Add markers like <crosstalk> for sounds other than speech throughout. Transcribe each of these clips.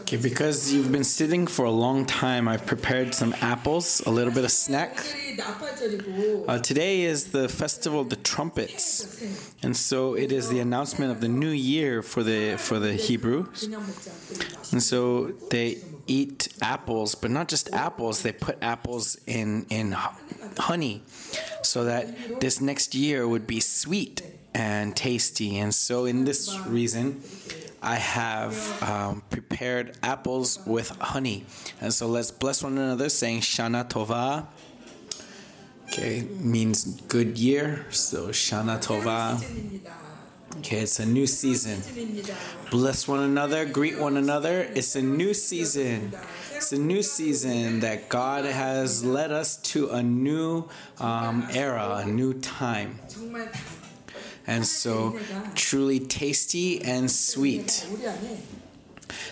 Okay, because you've been sitting for a long time, I've prepared some apples, a little bit of snack. Uh, today is the festival of the trumpets, and so it is the announcement of the new year for the for the Hebrews. And so they eat apples, but not just apples. They put apples in in honey, so that this next year would be sweet and tasty. And so, in this reason, I have um, prepared apples with honey. And so, let's bless one another, saying Shana Tova. Okay, means good year. So, Shana Tova. Okay, it's a new season. Bless one another, greet one another. It's a new season. It's a new season that God has led us to a new um, era, a new time 정말 다 And so, truly tasty and sweet. 우리 안에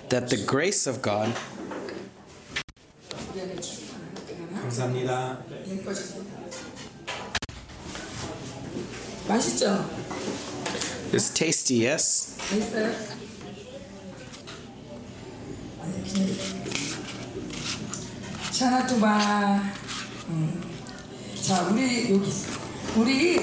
That the grace of God 우리 안에 충만한 그런 감사합니다. 될 것입니다. 맛있죠? It's tasty, yes? 맛있어요? 아니, 그냥 샤나토바. 음. 자, 우리 여기 있어. 우리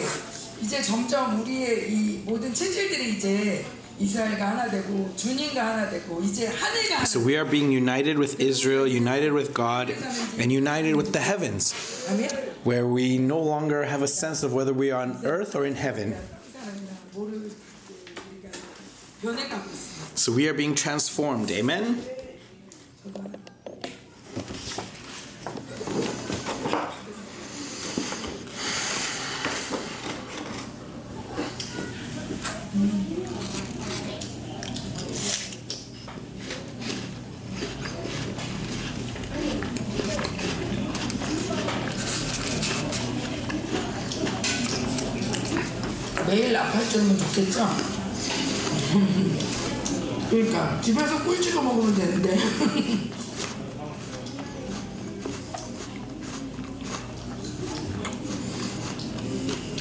이제 점점 우리의 이 모든 체질들이 이제 이스라엘과 하나 되고 주님과 하나 되고 이제 하늘과 하나. So, we are being united with Israel, united with God, and united with the heavens, 아멘. where we no longer have a sense of whether we are on earth or in heaven. 이 사람이나 모르 우리가 변해가고 있어. So, we are being transformed. Amen? 매일 나팔절면 좋겠죠? 그러니까 집에서 꿀 찍어 먹으면 되는데 <laughs>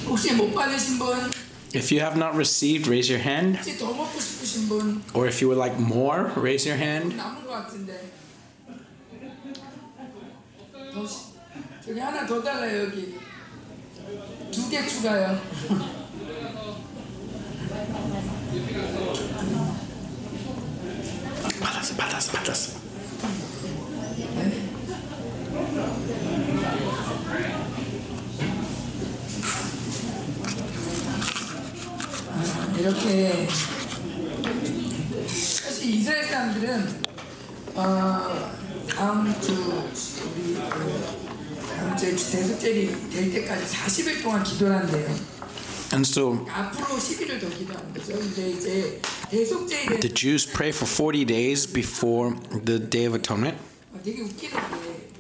혹시 못 받으신 분 If you have not received, raise your hand. 혹시 더 먹고 싶으신 분 Or if you would like more, raise your hand. 남은 것 같은데 더 시- 저기 하나 더 달라요 여기 두 개 추가요 <laughs> 받았어, 받았어, 받았어. 이렇게 사실 이스라엘 사람들은 어, 다음 주 우리 그 다음 주에 대속절이 될 때까지 40일 동안 기도를 한대요. And so the Jews pray for 40 days before the Day of Atonement.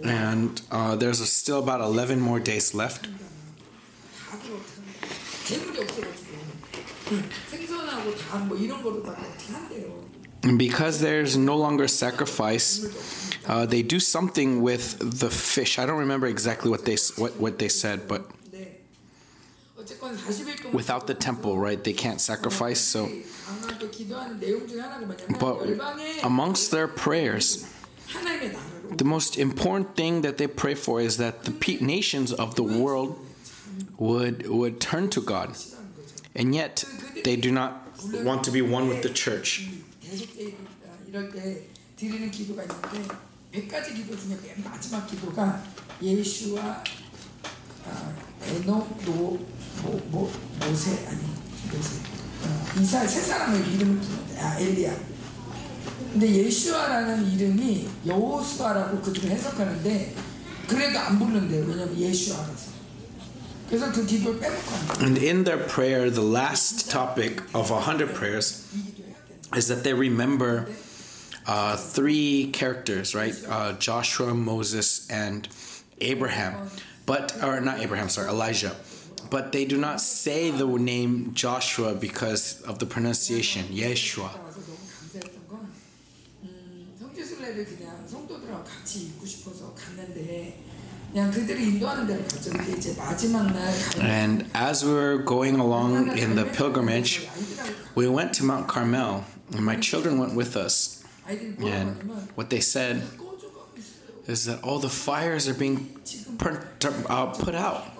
And uh, there's still about 11 more days left. And because there's no longer sacrifice, uh, they do something with the fish. I don't remember exactly what they what, what they said, but without the temple, right? They can't sacrifice. So, but amongst their prayers, the most important thing that they pray for is that the nations of the world would would turn to God, and yet they do not want to be one with the church. 대속제 이럴 때 드리는 기도가 있는데 100가지 기도 중에 맨 마지막 기도가 예수와 아, 에녹 노, 모, 모, 모세 아니 모세 어, 이사 세 사람의 이름을 부르는데 아 엘리야 근데 예수아라는 이름이 여호수아라고 그들은 해석하는데 그래도 안 부른대요 왜냐면 예수아라서 그래서 그 기도를 빼먹고 안 돼요 And in their prayer, the last topic of a hundred prayers 이 기도해야 돼 is that they remember uh, three characters, right? Uh, Joshua, Moses, and Abraham. But or not Abraham, sorry, Elijah. but they do not say the name Joshua because of the pronunciation Yeshua. And as we were going along in the pilgrimage, we went to Mount Carmel, and my children went with us. And what they said is that all the fires are being put uh, out.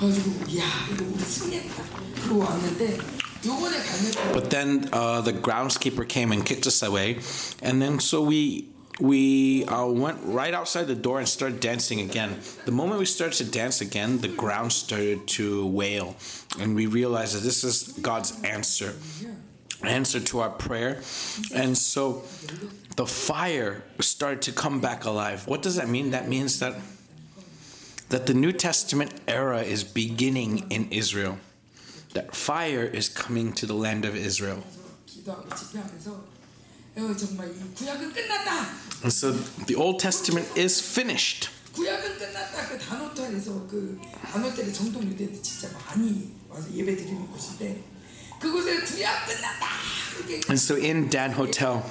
그래가지고 야 이거 우리 승리했다. 그러고 왔는데 요번에 갈매고 But then uh, the groundskeeper came and kicked us away, and then so we we uh, went right outside the door and started dancing again. The moment we started to dance again, the ground started to wail, and we realized that this is God's answer, answer to our prayer, and so the fire started to come back alive. What does that mean? That means that that the New Testament era is beginning in Israel. That fire is coming to the land of Israel. 기도하고 집회하면서 어, 정말 이 구약은 끝났다. And so the Old Testament is finished. 구약은 끝났다. 그 단호텔에서 그 단호텔에 정동 유대인들 진짜 많이 와서 예배 드리는 곳인데 그곳에 구약 끝났다. 이렇게 And so in Dan Hotel,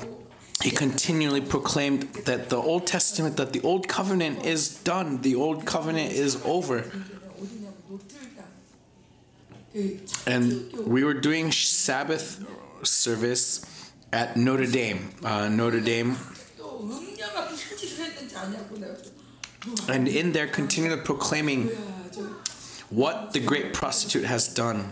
he continually proclaimed that the Old Testament, that the Old Covenant is done, the Old Covenant is over. And we were doing Sabbath service at Notre Dame. Uh, Notre Dame. And in there, continually proclaiming what the great prostitute has done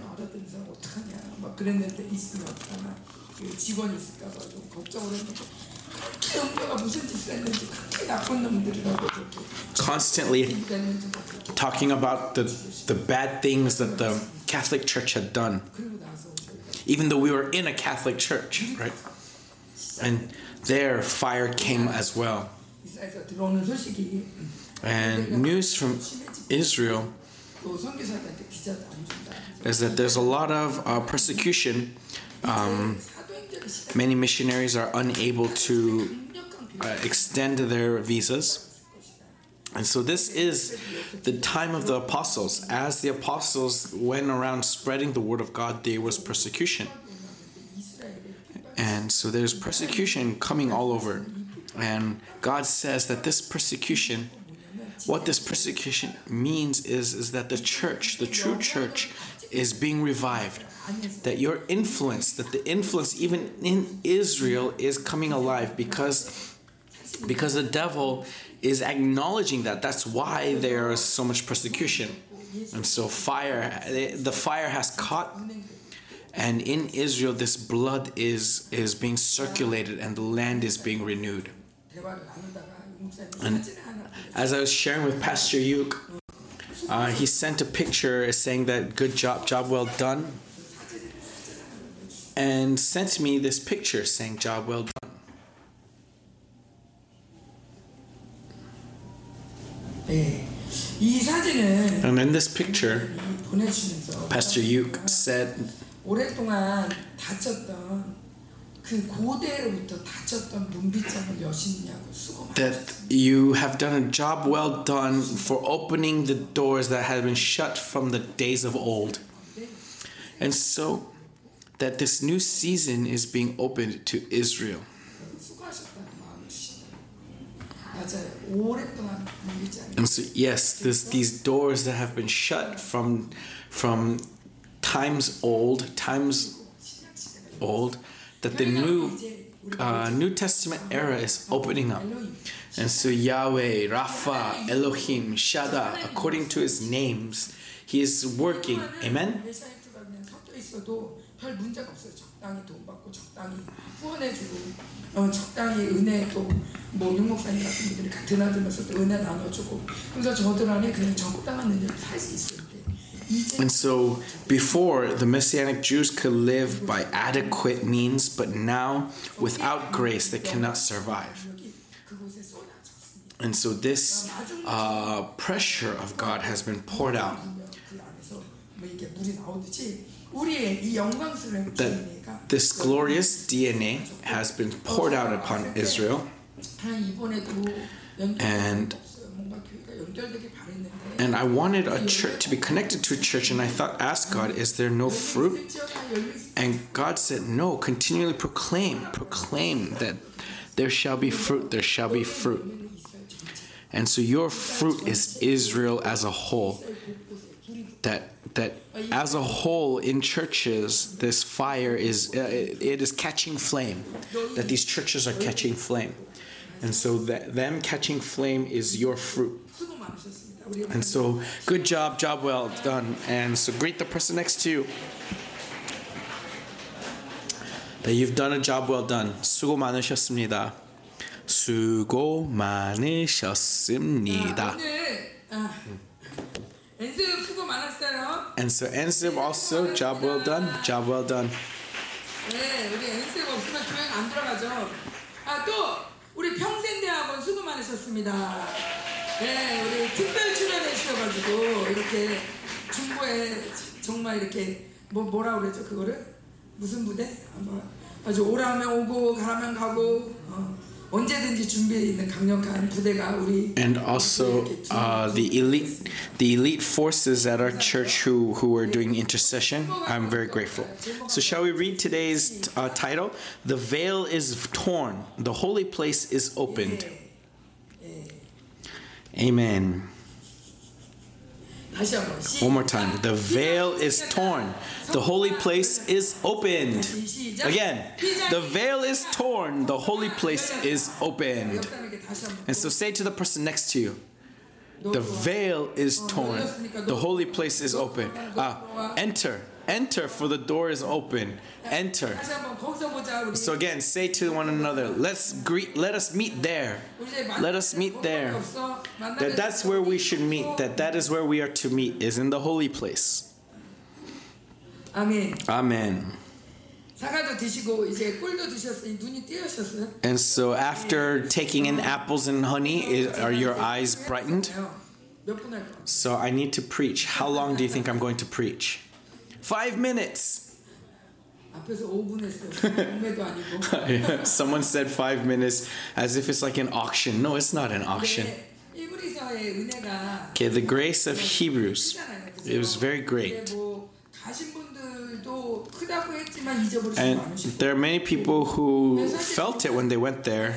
알아듣는 사람 어떡하냐 막 그랬는데 있으면 어떡하나 그 직원이 있을까봐 좀 걱정을 했는데 그렇게 음녀가 무슨 짓을 했는지 그렇게 나쁜 놈들이라고 그렇게 Constantly 됐는지 그렇게 talking about the, the bad things that the Catholic Church had done, 그리고 나서 저희가 even though we were in a Catholic church, right? And there, fire came as well. 이스라엘에서 들어오는 소식이 And news from Israel 또 선교사들한테 비자도 안 준다. is that there's a lot of uh, persecution. Um, 사도행전의 시간 Many missionaries are unable to uh, extend their visas. And so, this is the time of the apostles. As the apostles went around spreading the word of God, there was persecution. And so, there's persecution coming all over. And God says that this persecution, what this persecution means is, is that the church, the true church, is being revived that your influence, that the influence even in Israel is coming alive because because the devil is acknowledging that. That's why there is so much persecution. And so fire the fire has caught and in Israel this blood is is being circulated and the land is being renewed. And as I was sharing with Pastor Yuk, uh, he sent a picture saying that good job, job well done and sent me this picture saying, Job well done. And in this picture, Pastor Yuke said, that you have done a job well done for opening the doors that had been shut from the days of old. And so that this new season is being opened to Israel. And so, yes, this, these doors that have been shut from, from times old, times old, that the new uh, New Testament era is opening up. And so Yahweh, Rapha, Elohim, Shaddai, according to his names, he is working. Amen? 벨사이트가 그냥 섞여 있어도 별 문제가 없어요. 적당히 돈 받고 적당히 후원해주고 어, 적당히 은혜 또뭐 윤목사님 같은 분들이 드나들면서 또 은혜 나눠주고 그래서 저들 안에 그냥 적당한 은혜를 살 수 있을 때 이제 And so before, the Messianic Jews could live by adequate means, but now, without grace, they cannot survive. 여기 그곳에 쏟아졌습니다. And so this uh, pressure of God has been poured out. that this glorious DNA has been poured out upon Israel. And and I wanted a church to be connected to a church, and I thought, ask God, is there no fruit? And God said, No, continually proclaim, proclaim that there shall be fruit, there shall be fruit. And so your fruit is Israel as a whole. That that as a whole in churches, this fire is uh, it it is catching flame. That these churches are catching flame, and so that them catching flame is your fruit. 수고 많으셨습니다. 우리 And so good job, job well done. And so greet the person next to you. That you've done a job well done. 수고 많으셨습니다. 수고 많으셨습니다. 오늘 아, 엔스 수고 많았어요. And so Ensib also job well done. Job well done. 네, 우리 엔스가 없으면 교회가 안 들어가죠. 아, 또 우리 평생대학원 수고 많으셨습니다. 네, 우리 특별 출연해 주셔가지고 이렇게 중고에 정말 이렇게 뭐 뭐라 그랬죠 그거를 무슨 부대? 아, 뭐 아주 오라면 오고 가라면 가고 어, 언제든지 준비해 있는 강력한 부대가 우리 And also uh, the elite, the elite forces at our church who who are doing intercession. I'm very grateful. So shall we read today's uh, title? The veil is torn. The holy place is opened. Amen. One more time. The veil is torn. The holy place is opened. Again, the veil is torn. The holy place is opened. And so say to the person next to you, the veil is torn. The holy place is open. Ah, enter. Enter, for the door is open. Enter. So again, say to one another, let's greet, let us meet there. Let us meet there. That that's where we should meet. That that is where we are to meet, is in the holy place. Amen. Amen. And so after taking in apples and honey, are your eyes brightened? So I need to preach. How long do you think I'm going to preach? Five minutes. <laughs> Someone said five minutes as if it's like an auction. No, it's not an auction. Okay, the grace of Hebrews. It was very great. And there are many people who felt it when they went there.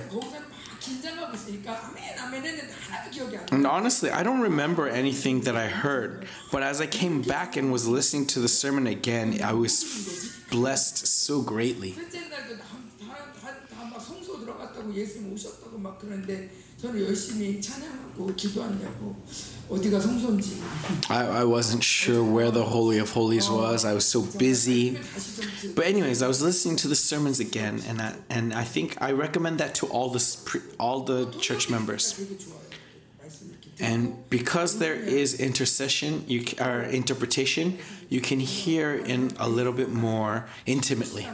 And honestly, I don't remember anything that I heard, but as I came back and was listening to the sermon again, I was blessed so greatly. I, I wasn't sure where the Holy of Holies was. I was so busy. But anyways, I was listening to the sermons again, and I, and I think I recommend that to all the all the church members and because there is intercession you or interpretation you can hear in a little bit more intimately.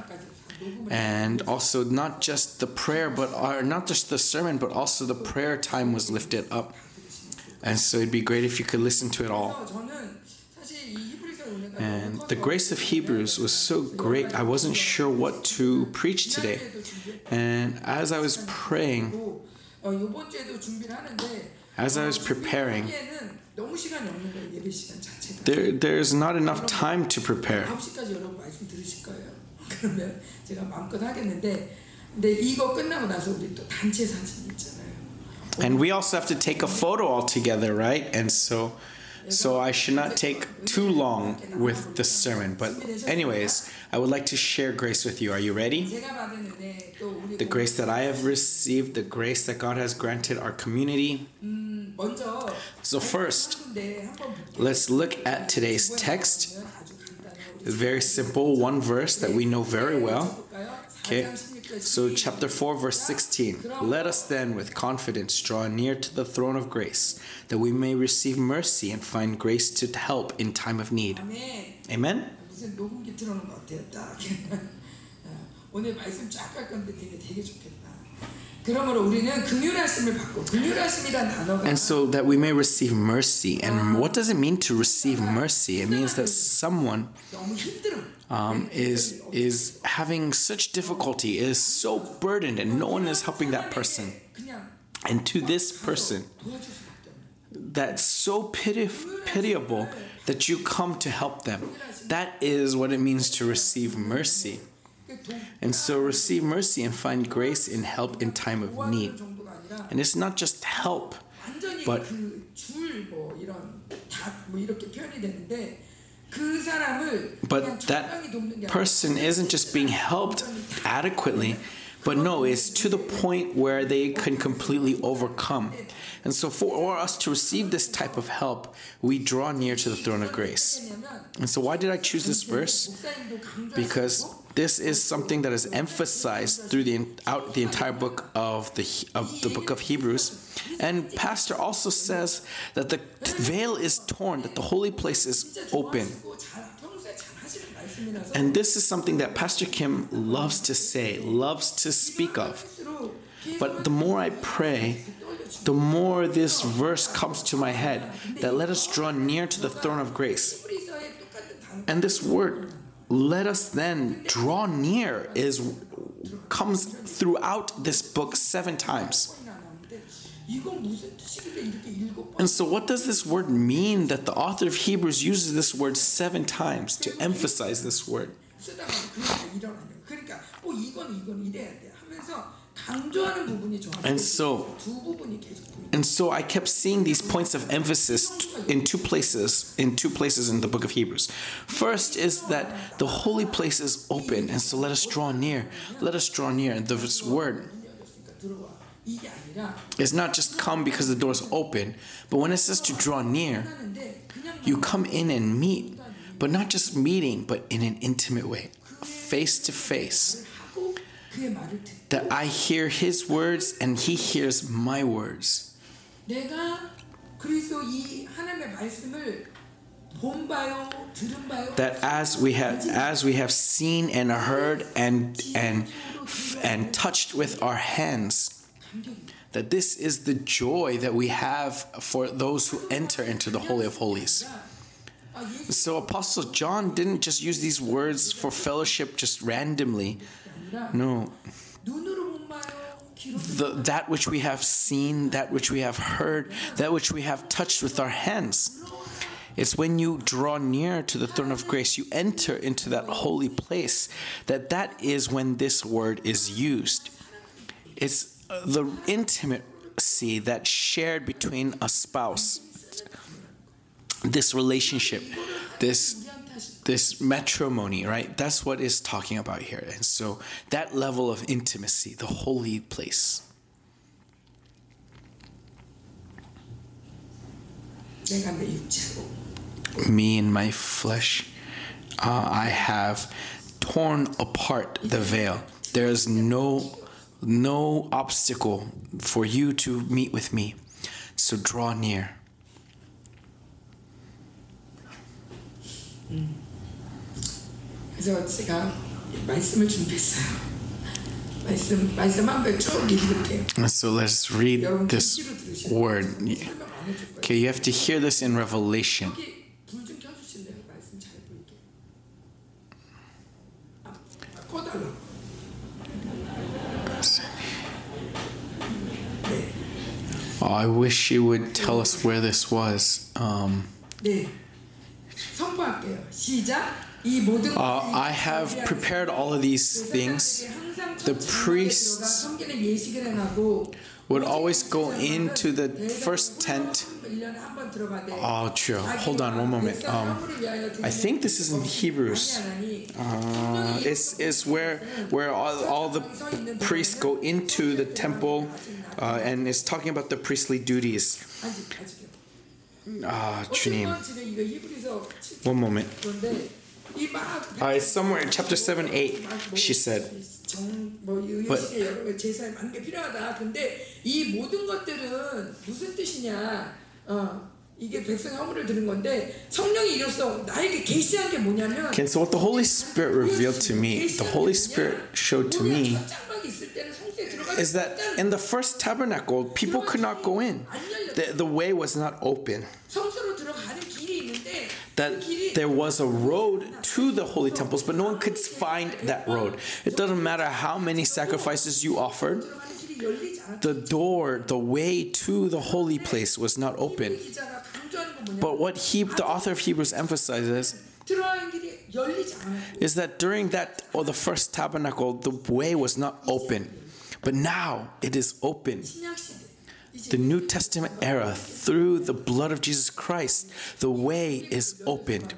And also not just the prayer but or not just the sermon but also the prayer time was lifted up. And so it'd be great if you could listen to it all. And the grace of Hebrews was so great, I wasn't sure what to preach today. And as I was praying, 또 어, 이번 주에도 준비를 하는데 As I was preparing, 준비하기에는 너무 시간이 없는 거예요 예배 시간 자체가 there there's not enough time to prepare. 9시까지 여러분 말씀 들으실 거예요 그러면 제가 마음껏 하겠는데 근데 이거 끝나고 나서 우리 또 단체 사진 있잖아요 And we also have to take a photo all together, right? And so so I should not take too long with this sermon. But, anyways, I would like to share grace with you. Are you ready? The grace that I have received, the grace that God has granted our community. So, first, let's look at today's text. It's very simple, one verse that we know very well. Okay, so chapter 4, verse 16. Let us then with confidence draw near to the throne of grace, that we may receive mercy and find grace to help in time of need. Amen? <laughs> And so that we may receive mercy. And what does it mean to receive mercy? It means that someone um, is is having such difficulty. Is so burdened and no one is helping that person. And to this person that's so piti- pitiable that you come to help them. That is what it means to receive mercy. And so receive mercy and find grace and help in time of need. And it's not just help but but that person isn't just being helped adequately, but no, it's to the point where they can completely overcome. And so, for us to receive this type of help, we draw near to the throne of grace. And so, why did I choose this verse? Because this is something that is emphasized through the out the entire book of the of the book of Hebrews, and Pastor also says that the veil is torn, that the holy place is open. And this is something that Pastor Kim loves to say, loves to speak of. But the more I pray, the more this verse comes to my head that let us draw near to the throne of grace. And this word, let us then draw near, is comes throughout this book seven times. And so, what does this word mean that the author of Hebrews uses this word seven times to emphasize this word? And so, and so I kept seeing these points of emphasis in two places, in two places in the book of Hebrews. First is that the holy place is open, and so let us draw near. Let us draw near. And this word. It's not just come because the door's open, but when it says to draw near, you come in and meet, but not just meeting, but in an intimate way, face to face. That I hear his words and he hears my words. That as we have as we have seen and heard and and and touched with our hands, that this is the joy that we have for those who enter into the Holy of Holies. So, Apostle John didn't just use these words for fellowship just randomly. No. The, that which we have seen, that which we have heard, that which we have touched with our hands. It's when you draw near to the throne of grace, you enter into that holy place, that that is when this word is used. It's the intimacy that's shared between a spouse, this relationship, this this matrimony, right? That's what is talking about here. And so that level of intimacy, the holy place. Me and my flesh, uh, I have torn apart the veil. There is no no obstacle for you to meet with me. So draw near. 그래서 제가 말씀을 준비했어요. 말씀 말씀 한번쭉 읽을게요. And so let's read 여러분 this 귀로 들으셔야 word. 설명 안 해줄 거예요. Okay, you have to hear this in Revelation. Oh, I wish you would tell us where this was. Um, 네. 선포할게요. 시작. 이 모든 uh, 것이 I have prepared all of these things. The priests would always go into the first tent. Oh, true. Hold on one moment. Um, I think this is in Hebrews. Uh, it's, it's where where all, all the priests go into the temple, uh, and it's talking about the priestly duties. Ah, 주님. One moment. Uh, it's somewhere in chapter 7 8, she said. 정뭐 유효시계 여러 제사에 많은 게 필요하다. 근데 이 모든 것들은 무슨 뜻이냐? 어 이게 백성 허물을 들은 건데 성령이 이로써 나에게 계시한 게 뭐냐면 Okay, so what the Holy Spirit revealed to me, the Holy Spirit showed to me is that in the first tabernacle, people could not go in. The, the way was not open. that there was a road to the holy temples, but no one could find that road. It doesn't matter how many sacrifices you offered, the door, the way to the holy place was not open. But what he, the author of Hebrews emphasizes is that during that or the first tabernacle, the way was not open, but now it is open the New Testament era through the blood of Jesus Christ, the way is opened.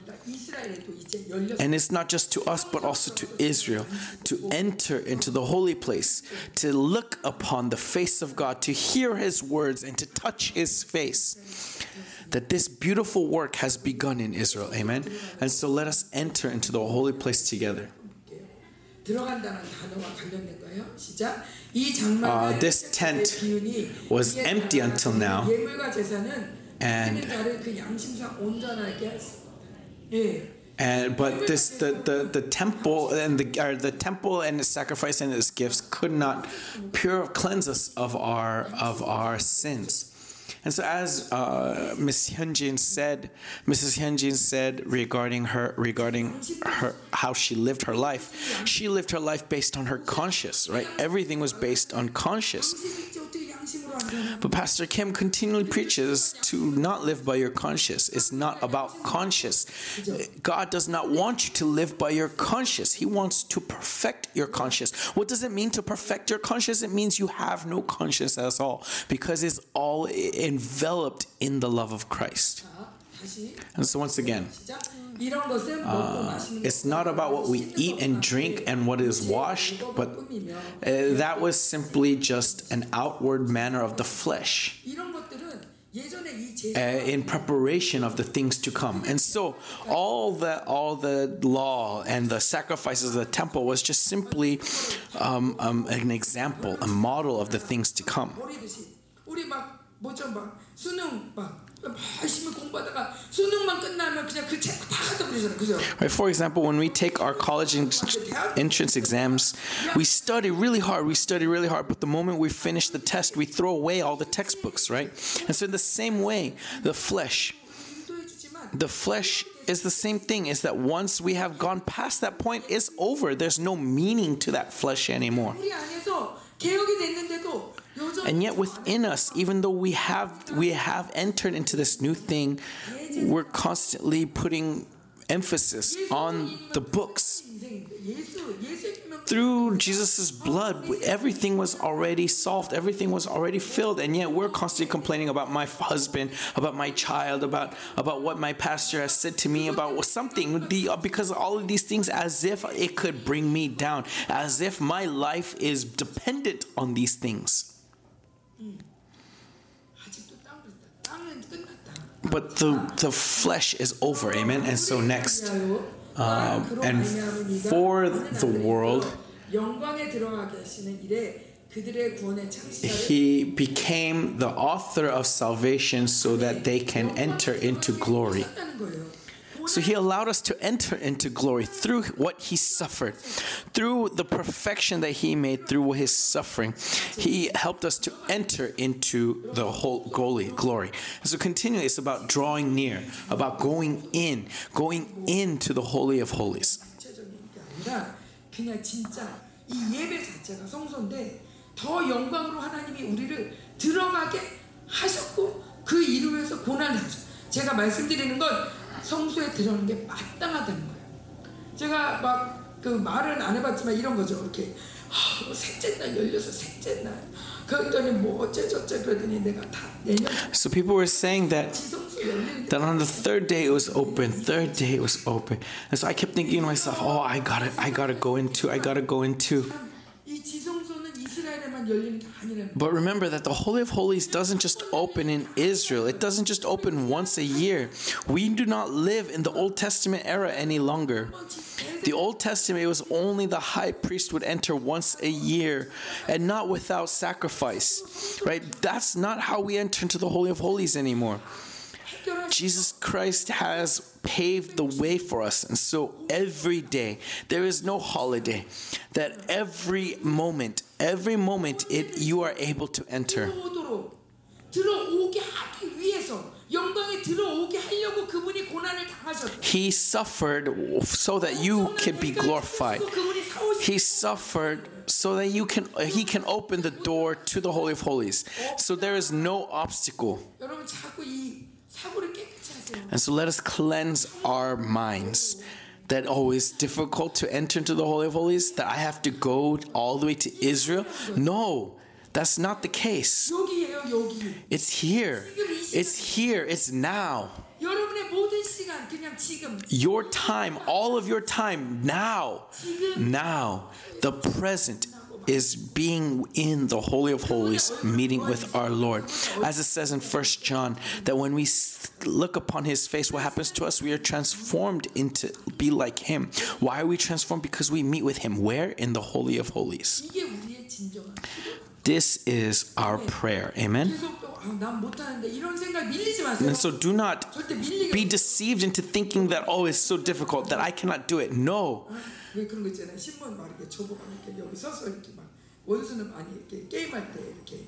And it's not just to us, but also to Israel to enter into the holy place, to look upon the face of God, to hear his words, and to touch his face. That this beautiful work has begun in Israel. Amen. And so let us enter into the holy place together. Uh, this tent was empty until now. And, and but this the, the, the temple and the or the temple and its sacrifice and its gifts could not pure cleanse us of our of our sins. And so, as uh, Miss Hyunjin said, Mrs. Hyunjin said regarding her regarding her how she lived her life, she lived her life based on her conscience, right? Everything was based on conscience. But Pastor Kim continually preaches to not live by your conscience. It's not about conscience. God does not want you to live by your conscience. He wants to perfect your conscience. What does it mean to perfect your conscience? It means you have no conscience at all because it's all enveloped in the love of Christ. And so once again, uh, it's not about what we eat and drink and what is washed, but uh, that was simply just an outward manner of the flesh. Uh, in preparation of the things to come. And so all the all the law and the sacrifices of the temple was just simply um, um, an example, a model of the things to come. Right, for example, when we take our college entrance exams, we study really hard, we study really hard, but the moment we finish the test, we throw away all the textbooks, right? And so, in the same way, the flesh, the flesh is the same thing is that once we have gone past that point it's over. There's no meaning to that flesh anymore. And yet within us, even though we have we have entered into this new thing, we're constantly putting emphasis on the books through Jesus' blood, everything was already solved, everything was already filled, and yet we're constantly complaining about my husband, about my child, about about what my pastor has said to me, about something. The, because all of these things, as if it could bring me down, as if my life is dependent on these things. But the the flesh is over, amen. And so next. Um, and for the world, he became the author of salvation so that they can enter into glory. So he allowed us to enter into glory through what he suffered, through the perfection that he made through his suffering. He helped us to enter into the whole glory. glory. So continually, it's about drawing near, about going in, going into the holy of holies. 구체적인 게 아니라 그냥 진짜 이 예배 자체가 성소인데 더 영광으로 하나님이 우리를 들어가게 하셨고 그 이루면서 고난을 하죠. 제가 말씀드리는 건 성소에 들어가는 게 마땅하다는 거예요. 제가 막 그 말은 안 해봤지만 이런 거죠. 이렇게 아, 뭐 셋째 날 열려서 셋째 날 그랬더니 뭐 어째 저째 그러더니 내가 다 내년 So people were saying that that on the third day it was open third day it was open and so i kept thinking to myself oh i gotta i gotta go into i gotta go into but remember that the holy of holies doesn't just open in israel. It doesn't just open once a year. We do not live in the old testament era any longer. The old testament it was only the high priest would enter once a year and not without sacrifice right? That's not how we enter into the holy of holies anymore Jesus Christ has paved the way for us. And so every day, there is no holiday, that every moment, every moment it you are able to enter. He suffered so that you can be glorified. He suffered so that you can he can open the door to the holy of holies. So there is no obstacle. And so let us cleanse our minds. That oh, always difficult to enter into the Holy of Holies, that I have to go all the way to Israel. No, that's not the case. It's here. It's here. It's now. Your time, all of your time, now, now, the present is being in the Holy of Holies, meeting with our Lord. As it says in First John, that when we look upon his face, what happens to us? We are transformed into be like him. Why are we transformed? Because we meet with him. Where? In the Holy of Holies. This is our prayer. Amen. And so do not be deceived into thinking that, oh, it's so difficult that I cannot do it. No. 왜 그런 거 있잖아요. 신문 막 이렇게 저보고 이렇게 여기 서서 이렇게 막 원수는 많이 이렇게 게임할 때 이렇게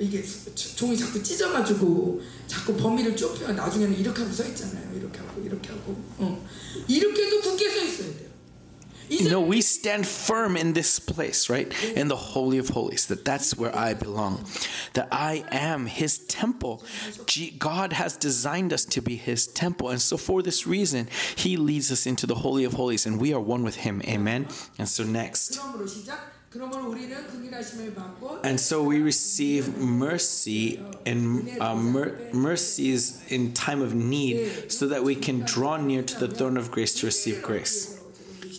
이게 조- 종이 자꾸 찢어가지고 자꾸 범위를 좁혀 나중에는 이렇게 하고 서 있잖아요. 이렇게 하고 이렇게 하고 어. 이렇게도 굳게 서 있어야 돼요. You know, we stand firm in this place, right? In the Holy of Holies, that that's where I belong, that I am His temple. God has designed us to be His temple. And so, for this reason, He leads us into the Holy of Holies, and we are one with Him. Amen. And so, next. And so we receive mercy and uh, mer- mercies in time of need so that we can draw near to the throne of grace to receive grace.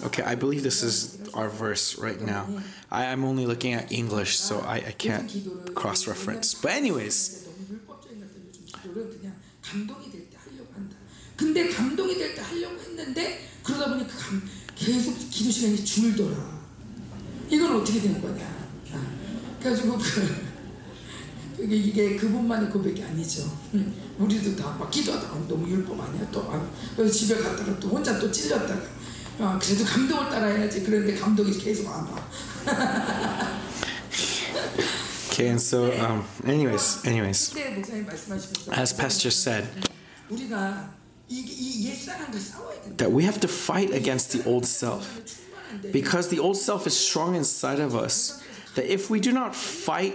Okay, I believe this is our verse right now. I, I'm only looking at English, so I, I can't cross reference. But, anyways, 너무 율법적인 것들 요즘 기도를 그냥 감동이 될 때 하려고 한다. 근데 감동이 될 때 하려고 했는데 그러다 보니 그 감, 계속 기도 시간이 줄더라. 이건 어떻게 되는 거냐? 아, 그래가지고 그, 그게 이게 그분만의 고백이 아니죠. 음, 우리도 다 막 기도하다가 너무 율법 아니야 또 아, 그래서 집에 갔다가 또 혼자 또 찔렸다가 아, 그래도 감동을 따라야지 그런데 감동이 계속 안 와. okay, and so, um, anyways, anyways, 그때 목사님 말씀하시면서 as Pastor said, 우리가 이, 이 옛사람과 싸워야 된다. that we have to fight against the old self. 충만한데 Because the old self is strong inside of us, that if we do not fight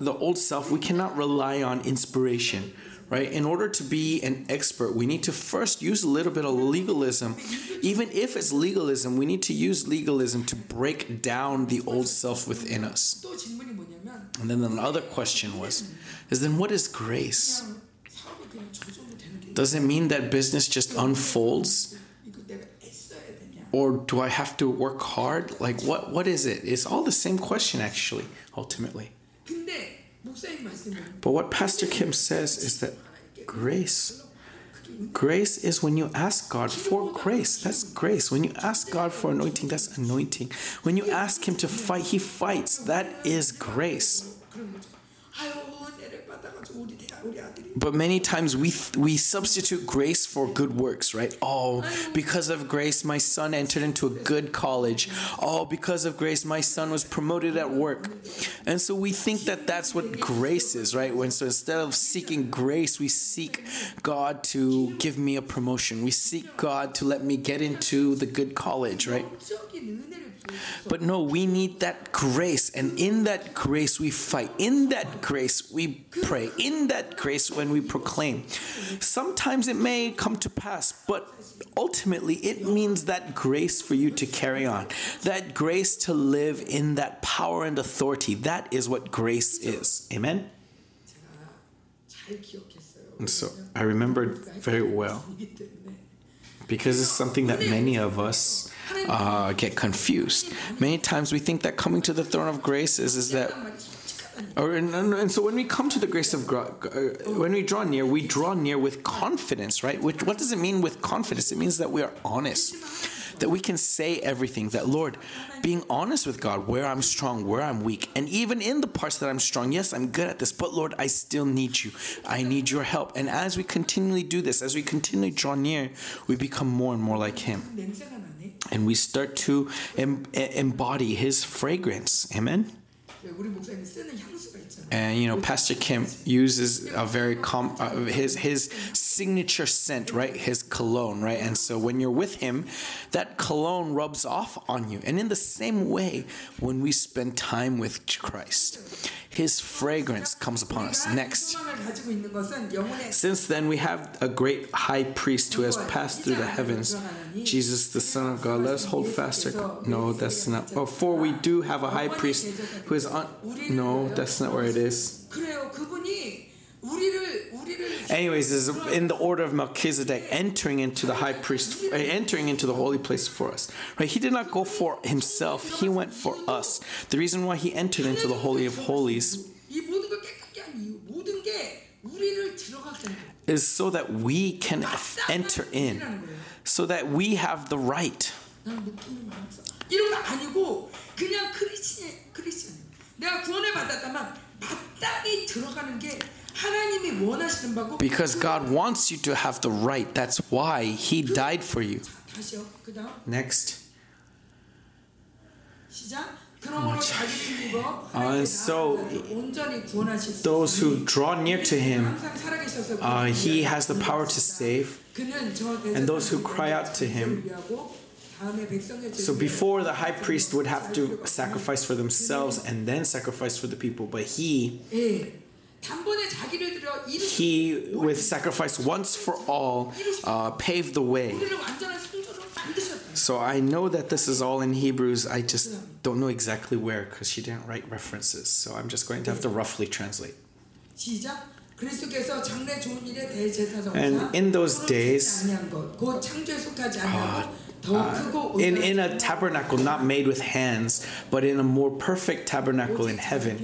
the old self, we cannot rely on inspiration, right? In order to be an expert, we need to first use a little bit of legalism. Even if it's legalism, we need to use legalism to break down the old self within us. And then another question was, is then what is grace? Does it mean that business just unfolds? Or do I have to work hard? Like what what is it? It's all the same question actually, ultimately. But what Pastor Kim says is that grace, grace is when you ask God for grace. That's grace. When you ask God for anointing, that's anointing. When you ask Him to fight, He fights. That is grace. But many times we we substitute grace for good works, right? Oh, because of grace my son entered into a good college. Oh, because of grace my son was promoted at work. And so we think that that's what grace is, right? When so instead of seeking grace, we seek God to give me a promotion. We seek God to let me get into the good college, right? But no, we need that grace. And in that grace, we fight. In that grace, we pray. In that grace, when we proclaim. Sometimes it may come to pass, but ultimately, it means that grace for you to carry on, that grace to live in that power and authority. That is what grace is. Amen? And so I remembered very well because it's something that many of us uh, get confused. Many times we think that coming to the throne of grace is, is that. Or, and, and, so when we come to the grace of God, uh, when we draw near, we draw near with confidence, right? Which, what does it mean with confidence? It means that we are honest that we can say everything that lord being honest with god where i'm strong where i'm weak and even in the parts that i'm strong yes i'm good at this but lord i still need you i need your help and as we continually do this as we continually draw near we become more and more like him and we start to em- embody his fragrance. Amen. And you know, Pastor Kim uses a very com- uh, his his signature scent, right? His cologne, right? And so when you're with him, that cologne rubs off on you. And in the same way, when we spend time with Christ, his fragrance comes upon us. Next. Since then, we have a great high priest who has passed through the heavens, Jesus, the Son of God. Let us hold fast. No, that's not. Oh, for we do have a high priest who is on. No, that's not where it is. Anyways, is in the order of Melchizedek entering into the high priest, eh, entering into the holy place for us. Right? He did not go for himself, he went for us. The reason why he entered into the Holy of Holies is so that we can enter in, so that we have the right. Because God wants you to have the right. That's why He died for you. Next. and so those who draw near to him uh, he has the power to save and those who cry out to him so before the high priest would have to sacrifice for themselves and then sacrifice for the people but he he, with sacrifice once for all, uh, paved the way. So I know that this is all in Hebrews. I just don't know exactly where because she didn't write references. So I'm just going to have to roughly translate. And in those days, uh, uh, in, in a tabernacle not made with hands, but in a more perfect tabernacle in heaven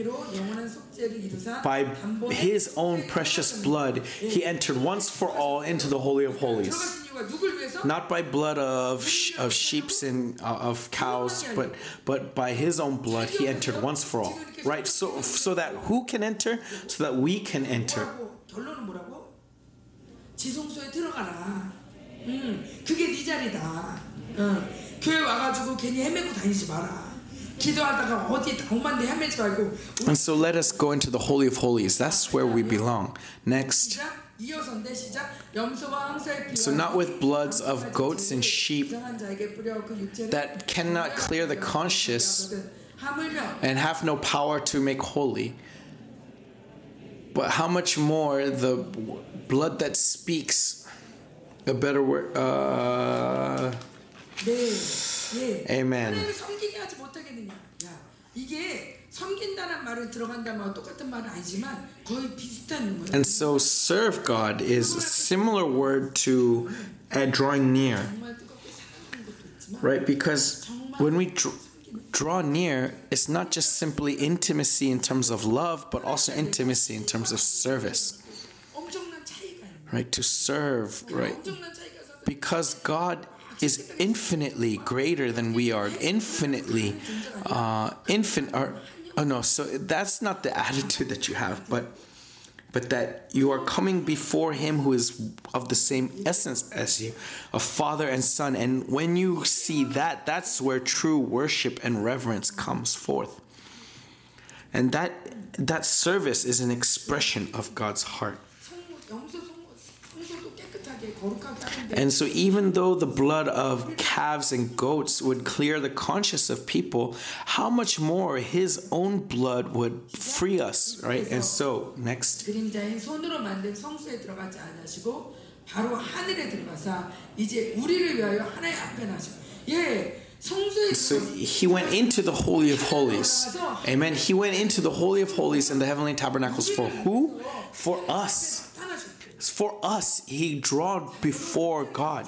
피로 영원한 속죄를 이루사 By 단번에 his own precious blood, he entered once for all into the Holy of Holies. 들어가신 이유가 누굴 위해서? Not by blood of sh- of sheep's and uh, of cows, but but by his own blood, he entered once for all. Right. So so that who can enter, so that we can enter. 뭐라고? 결론은 뭐라고? 지성소에 들어가라. 음, 그게 네 자리다. 어, 교회 와가지고 괜히 헤매고 다니지 마라. And so let us go into the Holy of Holies. That's where we belong. Next. So, not with bloods of goats and sheep that cannot clear the conscience and have no power to make holy, but how much more the blood that speaks a better word. Uh, 네, 예. Amen. 하나님을 섬기게 하지 못하겠느냐. 야, 이게 섬긴다는 말은 들어간다는 말과 똑같은 말은 아니지만 거의 비슷한 거예요. and so serve God is a similar word to uh, drawing near, 정말 뜨겁게 사랑하는 것도 있지만 right? Because when we dr- draw near, it's not just simply intimacy in terms of love, but also intimacy in terms of service, 엄청난 차이가 있는 right? To serve, right? 엄청난 차이가 있어서 because God is infinitely greater than we are, infinitely, uh. Or, oh no, so that's not the <laughs> attitude that you have, but but that you are coming before Him who is of the same essence as you, a Father and Son, and when you see that, that's where true worship and reverence comes forth, and that that service is an expression of God's heart. And so, even though the blood of calves and goats would clear the conscience of people, how much more his own blood would free us, right? And so, next. So he went into the Holy of Holies. Amen. He went into the Holy of Holies in the heavenly tabernacles for who? For us for us, He draw before God.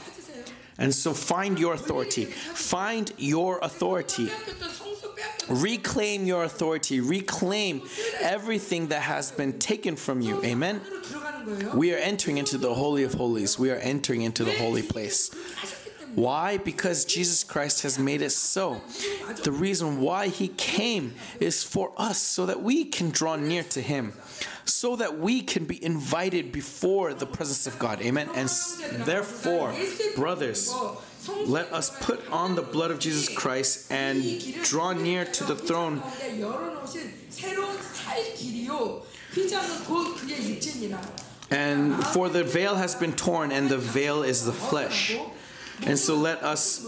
And so find your authority. Find your authority. Reclaim your authority. Reclaim everything that has been taken from you. Amen. We are entering into the Holy of Holies. We are entering into the holy place. Why? Because Jesus Christ has made it so. The reason why he came is for us so that we can draw near to him, so that we can be invited before the presence of God. Amen. And therefore, brothers, let us put on the blood of Jesus Christ and draw near to the throne. And for the veil has been torn, and the veil is the flesh. And so let us.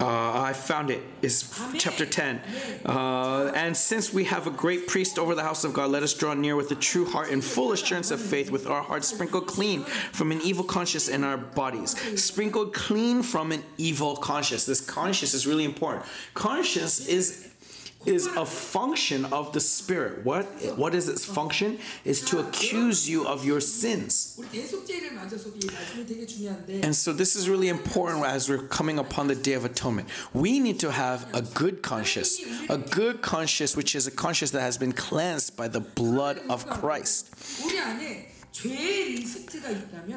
Uh, I found it. It's chapter 10. Uh, and since we have a great priest over the house of God, let us draw near with a true heart and full assurance of faith, with our hearts sprinkled clean from an evil conscience and our bodies sprinkled clean from an evil conscience. This conscience is really important. Conscience is is a function of the spirit. What what is its function? Is to accuse you of your sins. And so this is really important as we're coming upon the day of atonement. We need to have a good conscience, a good conscience which is a conscience that has been cleansed by the blood of Christ.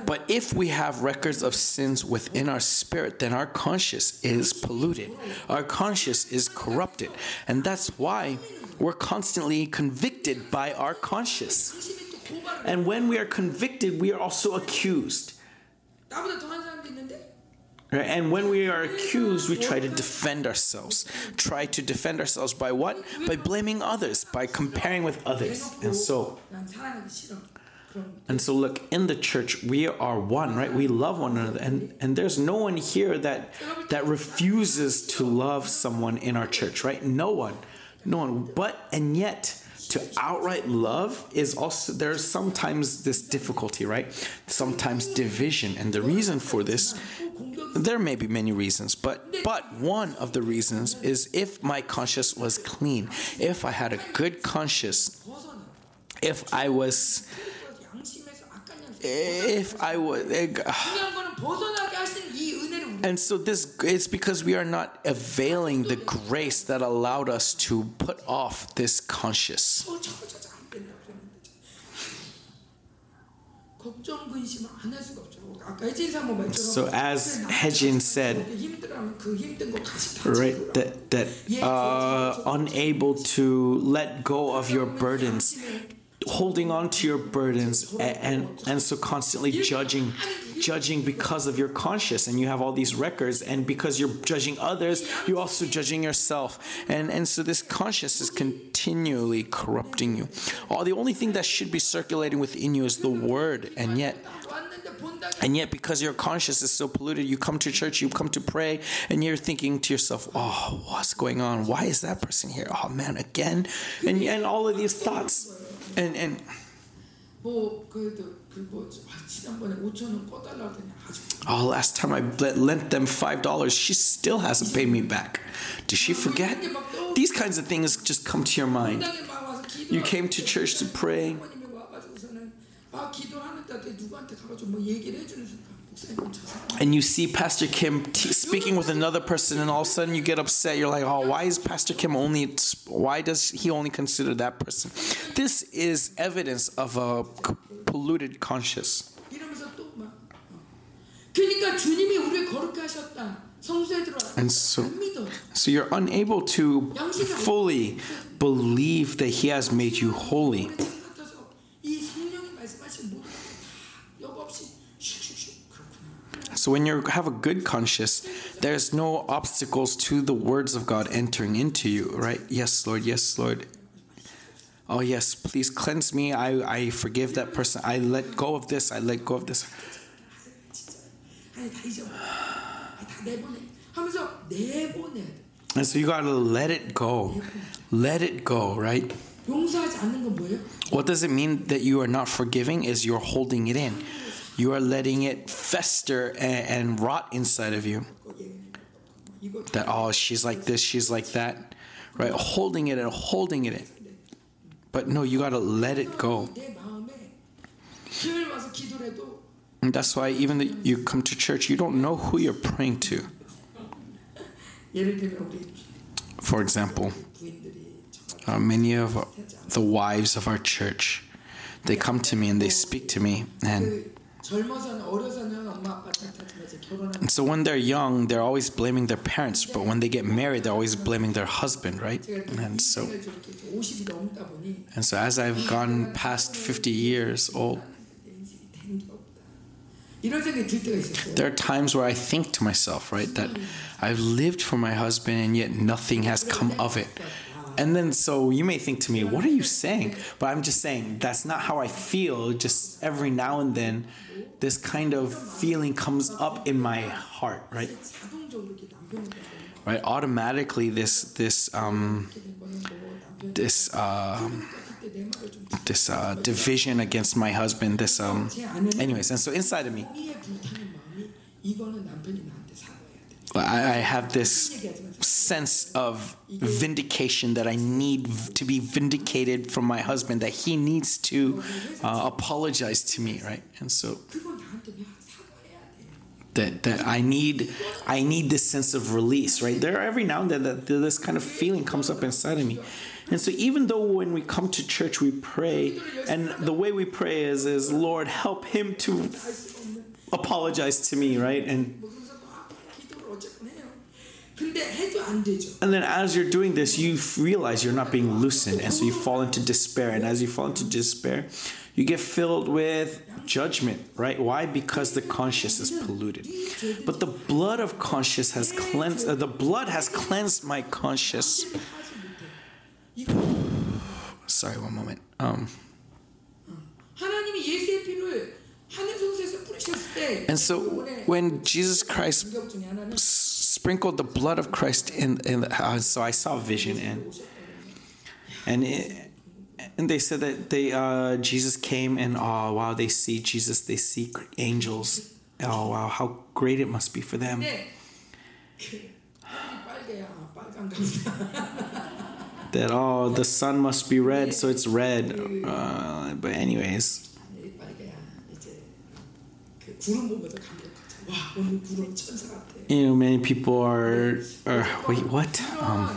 But if we have records of sins within our spirit, then our conscience is polluted. Our conscience is corrupted. And that's why we're constantly convicted by our conscience. And when we are convicted, we are also accused. And when we are accused, we try to defend ourselves. Try to defend ourselves by what? By blaming others, by comparing with others. And so, and so look in the church we are one right? We love one another. And and there's no one here that that refuses to love someone in our church right? No one. No one. But and yet to outright love is also there's sometimes this difficulty right? Sometimes division. And the reason for this there may be many reasons but but one of the reasons is if my conscience was clean if i had a good conscience if i was if I would. Eh, and so this it's because we are not availing the grace that allowed us to put off this conscience. So as Hejin said, right, that that uh, unable to let go of your burdens holding on to your burdens and, and, and so constantly judging judging because of your conscience and you have all these records and because you're judging others you're also judging yourself and and so this conscience is continually corrupting you all the only thing that should be circulating within you is the word and yet and yet, because your conscience is so polluted, you come to church, you come to pray, and you're thinking to yourself, oh, what's going on? Why is that person here? Oh, man, again? And, and all of these thoughts and and 뭐 그래도 그뭐 지난번에 5천 원 꺼달라고 했더니 아주 oh, last time I le- lent them five dollars, she still hasn't paid me back. Did she forget? These kinds of things just come to your mind. 당에 막 와서 기도. You came to church to pray. and you see Pastor Kim t- speaking with another person, and all of a sudden you get upset. You're like, oh, why is Pastor Kim only, why does he only consider that person? This is evidence of a polluted conscience. And so, so you're unable to fully believe that He has made you holy. So when you have a good conscience, there's no obstacles to the words of God entering into you, right? Yes, Lord. Yes, Lord. Oh, yes, please cleanse me. I, I forgive that person. I let go of this. I let go of this. And so you got to let it go. Let it go, right? What does it mean that you are not forgiving is you're holding it in. You are letting it fester and, and rot inside of you. That, oh, she's like this, she's like that, right? Holding it and holding it. But no, you got to let it go. And that's why even that you come to church, you don't know who you're praying to. For example, uh, many of the wives of our church, they come to me and they speak to me, and so when they're young, they're always blaming their parents, but when they get married, they're always blaming their husband, right? And so, and so as I've gone past 50 years old, there are times where I think to myself, right, that I've lived for my husband and yet nothing has come of it and then so you may think to me, what are you saying? But I'm just saying that's not how I feel. Just every now and then, this kind of feeling comes up in my heart, right? Right. Automatically, this this um, this uh, this uh, division against my husband. This um, anyways, and so inside of me. I, have this sense of vindication that I need to be vindicated from my husband, that he needs to uh, apologize to me, right? And so that that I need I need this sense of release, right? There every now and then that this kind of feeling comes up inside of me. And so even though when we come to church we pray and the way we pray is is Lord help him to apologize to me, right? And And then as you're doing this, you realize you're not being loosened. And so you fall into despair. And as you fall into despair, you get filled with judgment, right? Why? Because the conscience is polluted. But the blood of conscience has cleansed, uh, the blood has cleansed my conscience. 하지 못해. 이거 <sighs> Sorry, one moment. Um, 하나님이 예수의 피를 하늘 And so when Jesus Christ sprinkled the blood of Christ in, in the house, so I saw vision and and it, and they said that they uh, Jesus came and oh wow they see Jesus. They see angels. Oh wow how great it must be for them. that oh the sun must be red so it's red. Uh, but anyways. 구름 보면서 감격하자. 와 오늘 구름 천사 같아. you know many people are are wait what um,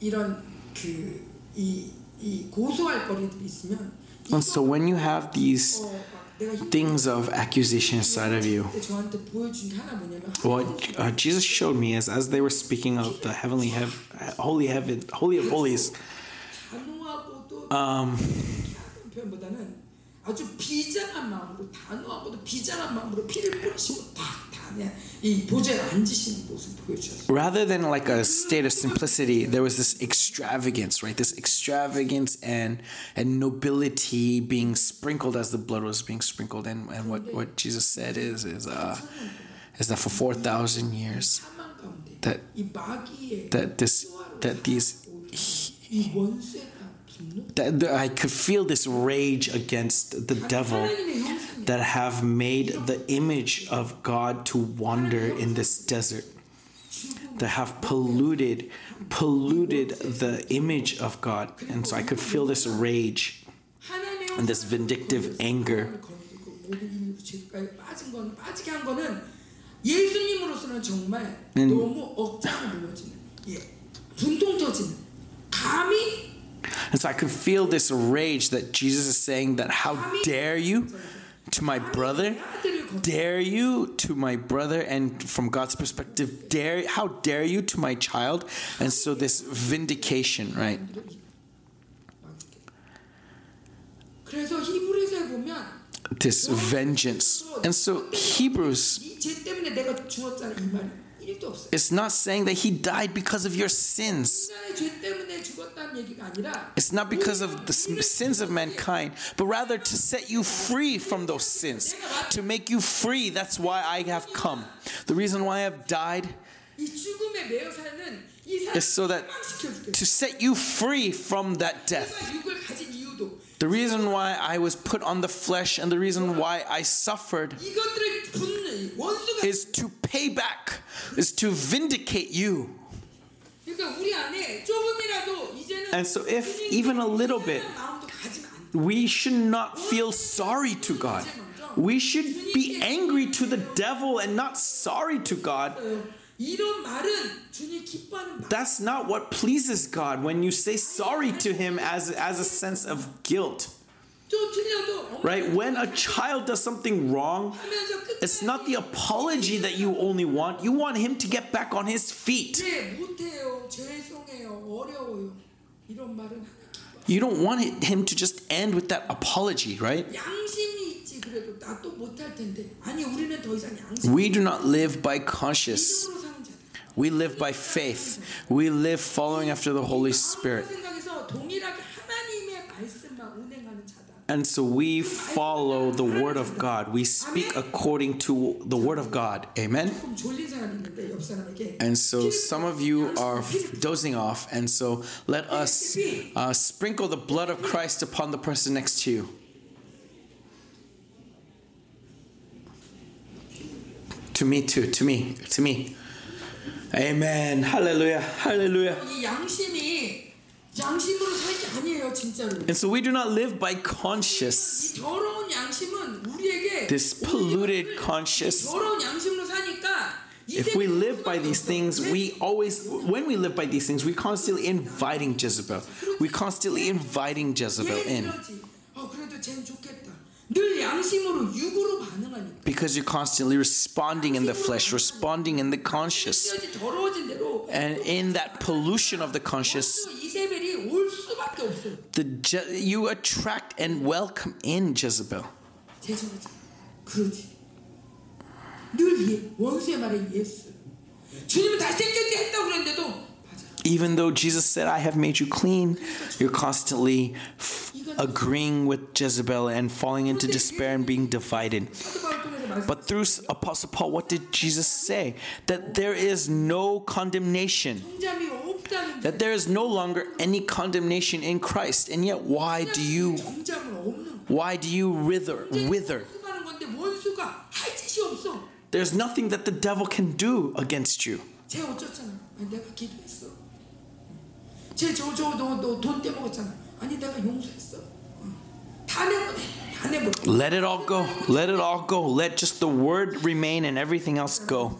이런 그 이 이 고소할 거리들이 있으면 and so when you have these 어, 막 내가 힘들 things of accusation inside of you 때 저한테 보여준 게 하나 뭐냐면 What uh, Jesus showed me is as they were speaking of the heavenly heaven, holy heaven, holy of holies. 단호하고도 Um, 약한 표현보다는 아주 비장한 마음으로 단호하고도 비장한 마음으로 피를 뿌리시고 다다이 보좌에 앉으시는 모습 보여주셨어요. rather than like a state of simplicity, there was this extravagance, right? This extravagance and and nobility being sprinkled as the blood was being sprinkled. And and what what Jesus said is is uh is that for four thousand years 사망 가운데 that 이 마귀의 that this that these 이 원수에 대한 분노 that, that I could feel this rage against the devil that have made the image of God to wander in this desert that have polluted polluted the image of God. And so I could feel this rage and this vindictive anger. And <laughs> And so I could feel this rage that Jesus is saying that how dare you to my brother? Dare you to my brother and from God's perspective, dare how dare you to my child? And so this vindication, right? This vengeance. And so Hebrews it's not saying that he died because of your sins. It's not because of the sins of mankind, but rather to set you free from those sins, to make you free. That's why I have come. The reason why I have died is so that to set you free from that death the reason why I was put on the flesh and the reason why I suffered is to pay back, is to vindicate you. And so, if even a little bit, we should not feel sorry to God. We should be angry to the devil and not sorry to God that's not what pleases God when you say sorry to Him as, as a sense of guilt. Right? When a child does something wrong, it's not the apology that you only want. You want him to get back on his feet. You don't want him to just end with that apology, right? We do not live by conscience. We live by faith. We live following after the Holy Spirit. And so we follow the Word of God. We speak according to the Word of God. Amen. And so some of you are dozing off. And so let us uh, sprinkle the blood of Christ upon the person next to you. To me, too. To me. To me. Amen. Hallelujah. Hallelujah. 이 양심이 양심으로 살 게 아니에요 진짜로. And so we do not live by conscious. 이 더러운 양심은 우리에게 This polluted conscious. 더러운 양심으로 사니까 If we live by these things, we always, when we live by these things, we constantly inviting Jezebel. We constantly inviting Jezebel 얘 in 이러지. 어 그래도 쟤는 좋겠다. 늘 양심으로 육으로 반응하니까. because you're constantly responding in the flesh, responding in the conscious. 이어지 더러워진 대로 And in that pollution of the conscious, 또 이세벨이 올 수밖에 없어요. the Je- you attract and welcome in Jezebel. 제정하자. 그러지. 늘 예, 원수의 말에 이해했어. 주님은 잘생겼게 했다고 그랬는데도 맞아. even though Jesus said, I have made you clean, you're constantly f- agreeing with Jezebel and falling into despair and being divided. But through Apostle Paul, what did Jesus say? That there is no condemnation. That there is no longer any condemnation in Christ. And yet, why do you why do you wither wither? There's nothing that the devil can do against you. 쟤 어쩌잖아. 아니 내가 기도했어. 쟤저저너너돈 떼먹었잖아. 아니 내가 용서했어. 어. 다 내보내. 다 내보내. Let it all go. Let it all go. Let just the word remain and everything else go.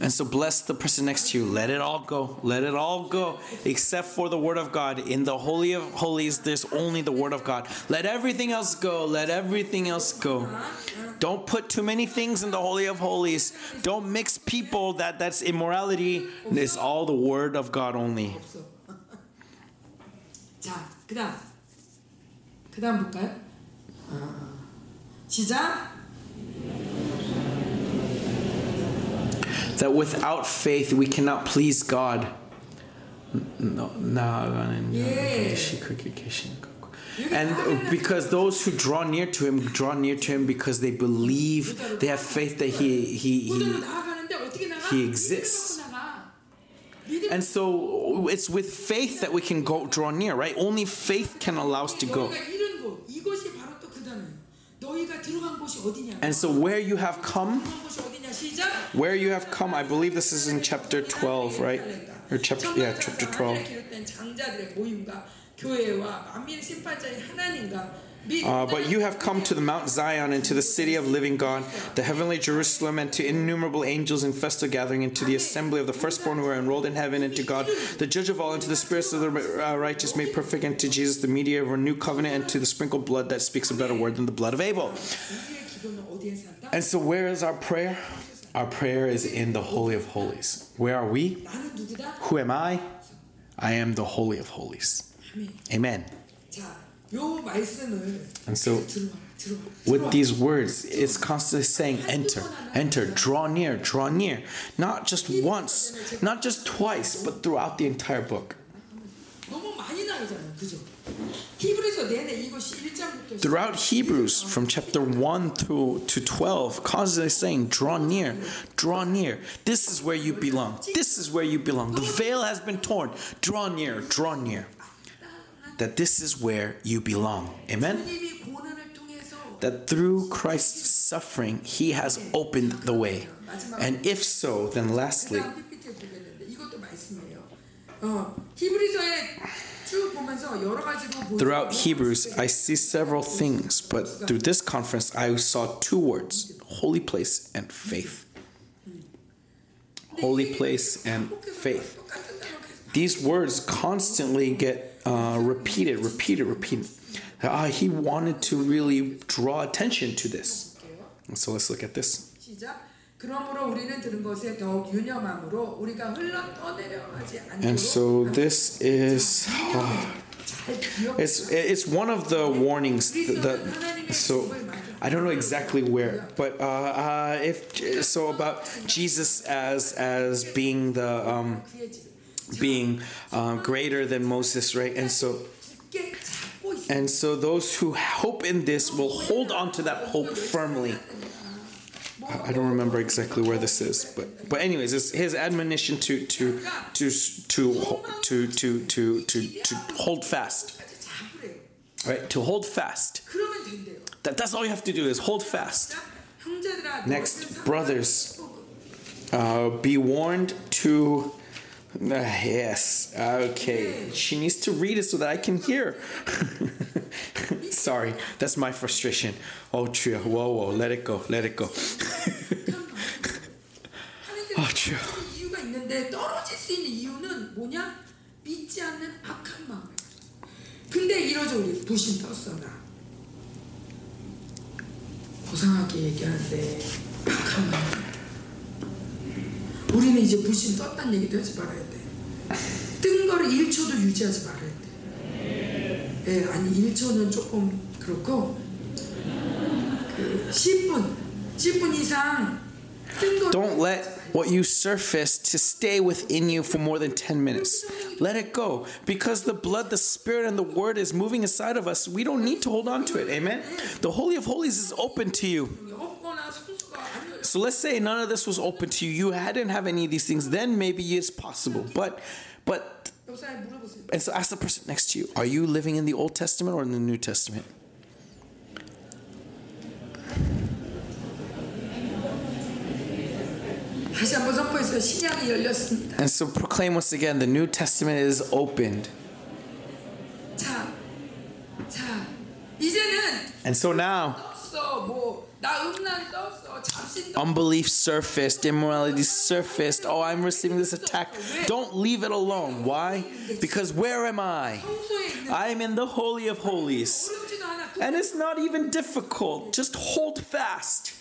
And so bless the person next to you. Let it all go. Let it all go. Except for the word of God. In the Holy of Holies, there's only the word of God. Let everything else go. Let everything else go. Don't put too many things in the Holy of Holies. Don't mix people that that's immorality. It's all the word of God only. 없어. 자, 그다음. 그다음 볼까요? 어, 시작. That without faith we cannot please God. No, and because those who draw near to him draw near to him because they believe they have faith that he he, 무대로 he 나아가는데 어떻게 나가? he exists. And so it's with faith that we can go draw near, right? Only faith can allow us to go. And so where you have come, where you have come, I believe this is in chapter 12, right? Or chapter yeah, chapter 12. Uh, but you have come to the Mount Zion and to the city of living God, the heavenly Jerusalem, and to innumerable angels in festal gathering, and to the assembly of the firstborn who are enrolled in heaven, and to God, the judge of all, and to the spirits of the uh, righteous made perfect, and to Jesus, the mediator of a new covenant, and to the sprinkled blood that speaks a better word than the blood of Abel. And so, where is our prayer? Our prayer is in the Holy of Holies. Where are we? Who am I? I am the Holy of Holies. Amen. And so, with these words, it's constantly saying, Enter, enter, draw near, draw near. Not just once, not just twice, but throughout the entire book. Throughout Hebrews, from chapter 1 through to 12, constantly saying, Draw near, draw near. This is where you belong. This is where you belong. The veil has been torn. Draw near, draw near that this is where you belong. Amen? That through Christ's suffering, He has opened the way. And if so, then lastly, Throughout Hebrews, I see several things, but through this conference, I saw two words holy place and faith. Holy place and faith. These words constantly get uh, it, repeat it. Uh, he wanted to really draw attention to this. So let's look at this. And so this is it's it's one of the warnings that so I don't know exactly where but uh, uh, if so about Jesus as as being the um, being uh, greater than Moses, right? And so. And so those who hope in this will hold on to that hope firmly. I don't remember exactly where this is, but but anyways, it's his admonition to to to to to to to to, to hold fast. Right? To hold fast. That that's all you have to do is hold fast. Next, brothers, uh, be warned to <laughs> Uh, yes. Okay. She needs to read it so that I can hear. <laughs> Sorry, that's my frustration. Oh, true. Whoa, whoa. Let it go. Let it go. <laughs> 하나님께서 아, 주여. 그 이유가 있는데 떨어질 수 있는 이유는 뭐냐? 믿지 않는 악한 마음. 근데 이러죠 우리 부신 떴어 나. 고상하게 얘기하는데 악한 마음. 우리는 이제 부신 떴다는 얘기도 하지 말아야 돼. 뜬 거를 1초도 유지하지 말아야 돼. 예, 아니 1초는 조금 그렇고 그 10분, 10분 이상 뜬 거를 Don't let what you surface to stay within you for more than 10 minutes. Let it go. Because the blood, the spirit, and the word is moving inside of us. We don't need to hold on to it. Amen. The Holy of Holies is open to you. So let's say none of this was open to you. You hadn't have any of these things. Then maybe it's possible. But, but. And so ask the person next to you: Are you living in the Old Testament or in the New Testament? And so proclaim once again the New Testament is opened. And so now, Unbelief surfaced, immorality surfaced. Oh, I'm receiving this attack. Don't leave it alone. Why? Because where am I? I'm in the Holy of Holies. And it's not even difficult. Just hold fast.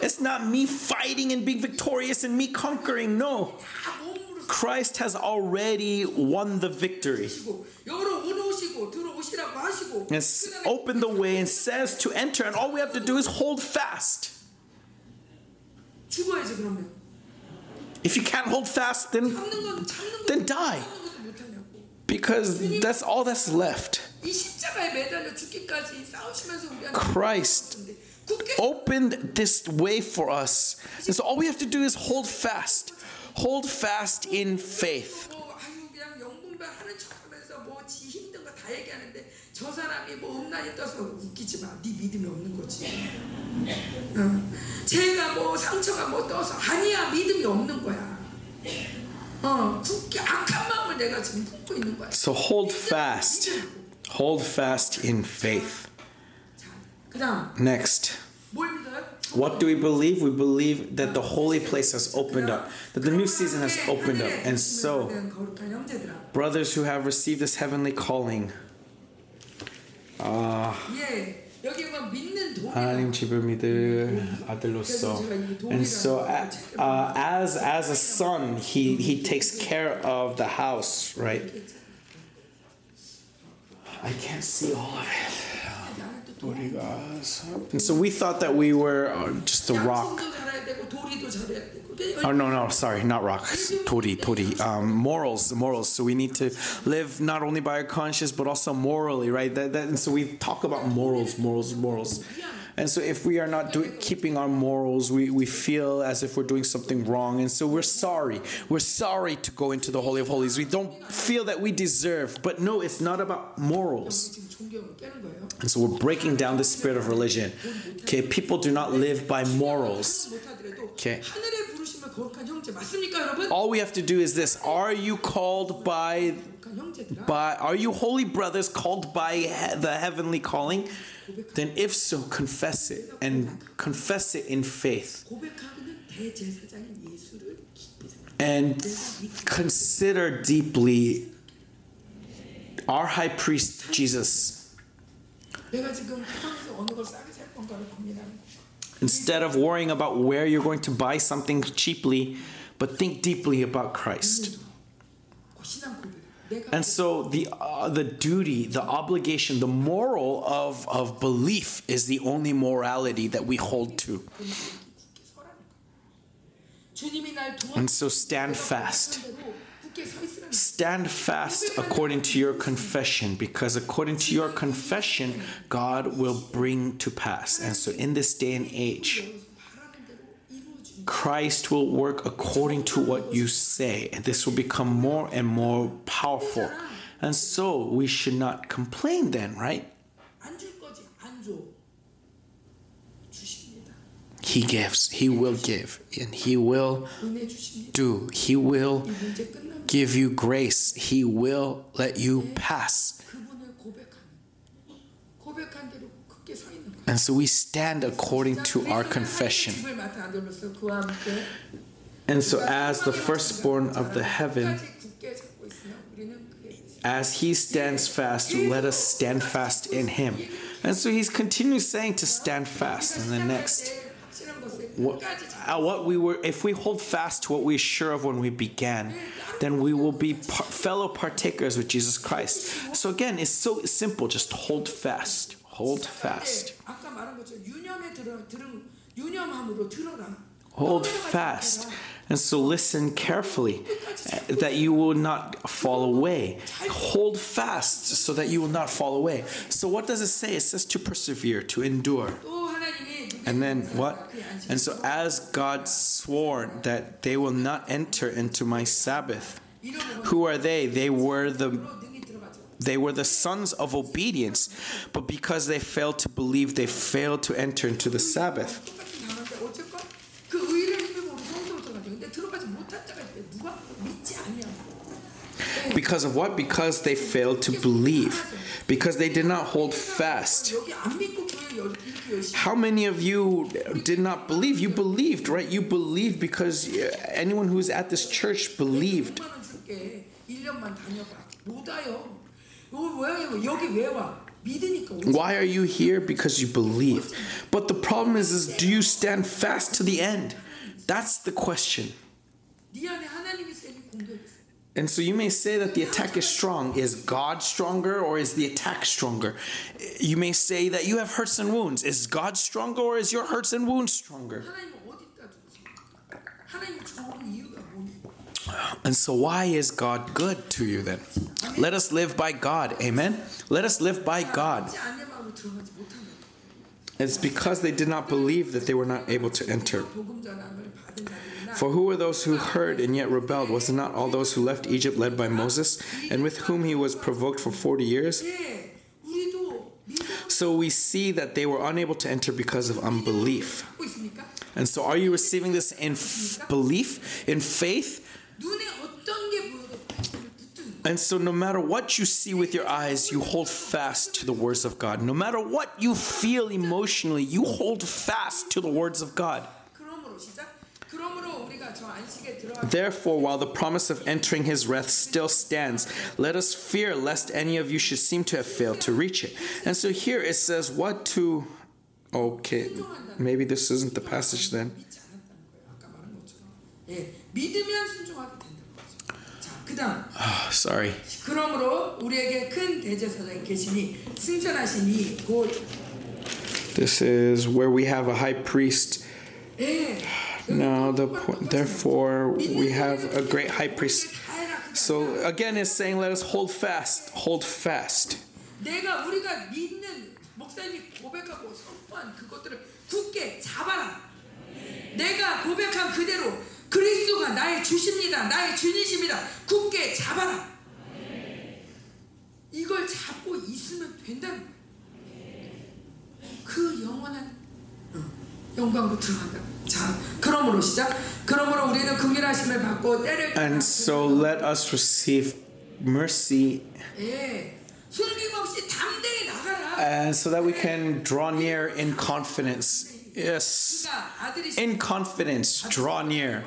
It's not me fighting and being victorious and me conquering. No. Christ has already won the victory. And opened the way and says to enter, and all we have to do is hold fast. If you can't hold fast, then, then die. Because that's all that's left. Christ opened this way for us. And so all we have to do is hold fast. Hold fast in faith. 척하면서 뭐저 사람이 뭐 음란이 떠서 웃기지 마. 네 믿음이 없는 거지. 어. 제가 뭐 상처가 뭐 떠서 아니야 믿음이 없는 거야. 어, 굳게 악한 마음을 내가 지금 품고 있는 거야. So hold fast. Hold fast in faith. 자, 그다음 Next. 뭘 믿어요? What do we believe? We believe that the holy place has opened up, that the new season has opened up. And so, 거룩한 형제들아, brothers who have received this heavenly calling, 예, 여기 뭐 믿는 돈이 하나님 집을 믿을 아들로서. And so, a- uh, as as a son, he he takes care of the house, right? I can't see all of it. and so we thought that we were uh, just a rock. Oh no no sorry not rock. Tori tori um, morals morals. So we need to live not only by our conscience but also morally right? That, that and so we talk about morals morals morals and so if we are not doing keeping our morals we, we feel as if we're doing something wrong. And so we're sorry. We're sorry to go into the holy of holies. We don't feel that we deserve but no it's not about morals. And so we're breaking down the spirit of religion. Okay people do not live by morals. Okay. All we have to do is this. Are you called by by are you holy brothers called by the heavenly calling? then if so, confess it and confess it in faith. And consider deeply our high priest Jesus. Instead of worrying about where you're going to buy something cheaply, but think deeply about Christ. And so the uh, the duty, the obligation, the moral of of belief is the only morality that we hold to. And so stand fast. Stand fast according to your confession, because according to your confession, God will bring to pass. And so in this day and age, Christ will work according to what you say, and this will become more and more powerful. And so we should not complain then, right? He gives, He will give, and He will do. He will give you grace, He will let you pass. And so we stand according to our confession. And so, as the firstborn of the heaven, as he stands fast, let us stand fast in him. And so he's continuing saying to stand fast. And the next, what, uh, what we were, if we hold fast to what we are sure of when we began, then we will be par- fellow partakers with Jesus Christ. So again, it's so simple. Just hold fast. Hold fast. Hold fast. And so listen carefully uh, that you will not fall away. Hold fast so that you will not fall away. So, what does it say? It says to persevere, to endure. And then what? And so, as God swore that they will not enter into my Sabbath, who are they? They were the they were the sons of obedience, but because they failed to believe, they failed to enter into the Sabbath. Because of what? Because they failed to believe. Because they did not hold fast. How many of you did not believe? You believed, right? You believed because anyone who's at this church believed. Why are you here? Because you believe. But the problem is, is do you stand fast to the end? That's the question. And so you may say that the attack is strong. Is God stronger or is the attack stronger? You may say that you have hurts and wounds. Is God stronger or is your hurts and wounds stronger? And so, why is God good to you then? Let us live by God. Amen. Let us live by God. It's because they did not believe that they were not able to enter. For who were those who heard and yet rebelled? Was it not all those who left Egypt led by Moses, and with whom he was provoked for 40 years? So we see that they were unable to enter because of unbelief. And so, are you receiving this in f- belief, in faith? And so, no matter what you see with your eyes, you hold fast to the words of God. No matter what you feel emotionally, you hold fast to the words of God. Therefore, while the promise of entering his rest still stands, let us fear lest any of you should seem to have failed to reach it. And so here it says, What to. Okay, maybe this isn't the passage then. 예, 믿으면 순종하게 된다는 거죠. 자, 그다음 Oh, sorry. 그러므로 우리에게 큰 대제사장이 계시니 승천하시니 곧 This is where we have a high priest. 예. No, the point, therefore we have a great high priest. So again, it's saying, let us hold fast, hold fast. 내가 우리가 믿는 목사님이 고백하고 선포한 그것들을 굳게 잡아라. 내가 고백한 그대로 그리스도가 나의 주십니다. 나의 주님이십니다. 굳게 잡아라. 이걸 잡고 있으면 된다는. 그 영원한 어, 영광으로 들어간다. 자, 그러므로 시작. 그러므로 우리는 긍휼하심을 받고 때를 And so let us receive mercy 예, 숨김없이 담대히 나가라. and so that we can draw near in confidence. yes, in confidence, draw near.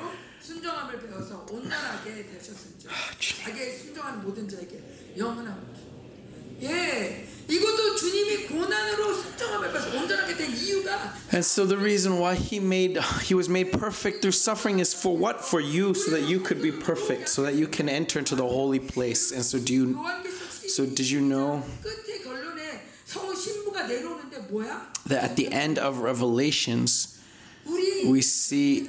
And so the reason why he made he was made perfect through suffering is for what? For you, so that you could be perfect, so that you can enter into the holy place. And so do you so did you know that at the end of Revelations, we see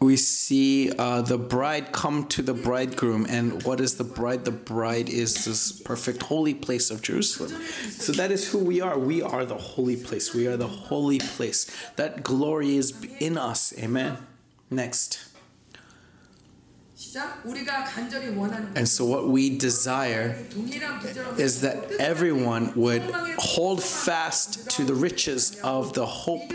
we see uh, the bride come to the bridegroom and what is the bride? The bride is this perfect holy place of jerusalem. So that is who we are. We are the holy place. We are the holy place. That glory is in us. Amen. Next. And so, what we desire is that everyone would hold fast to the riches of the hope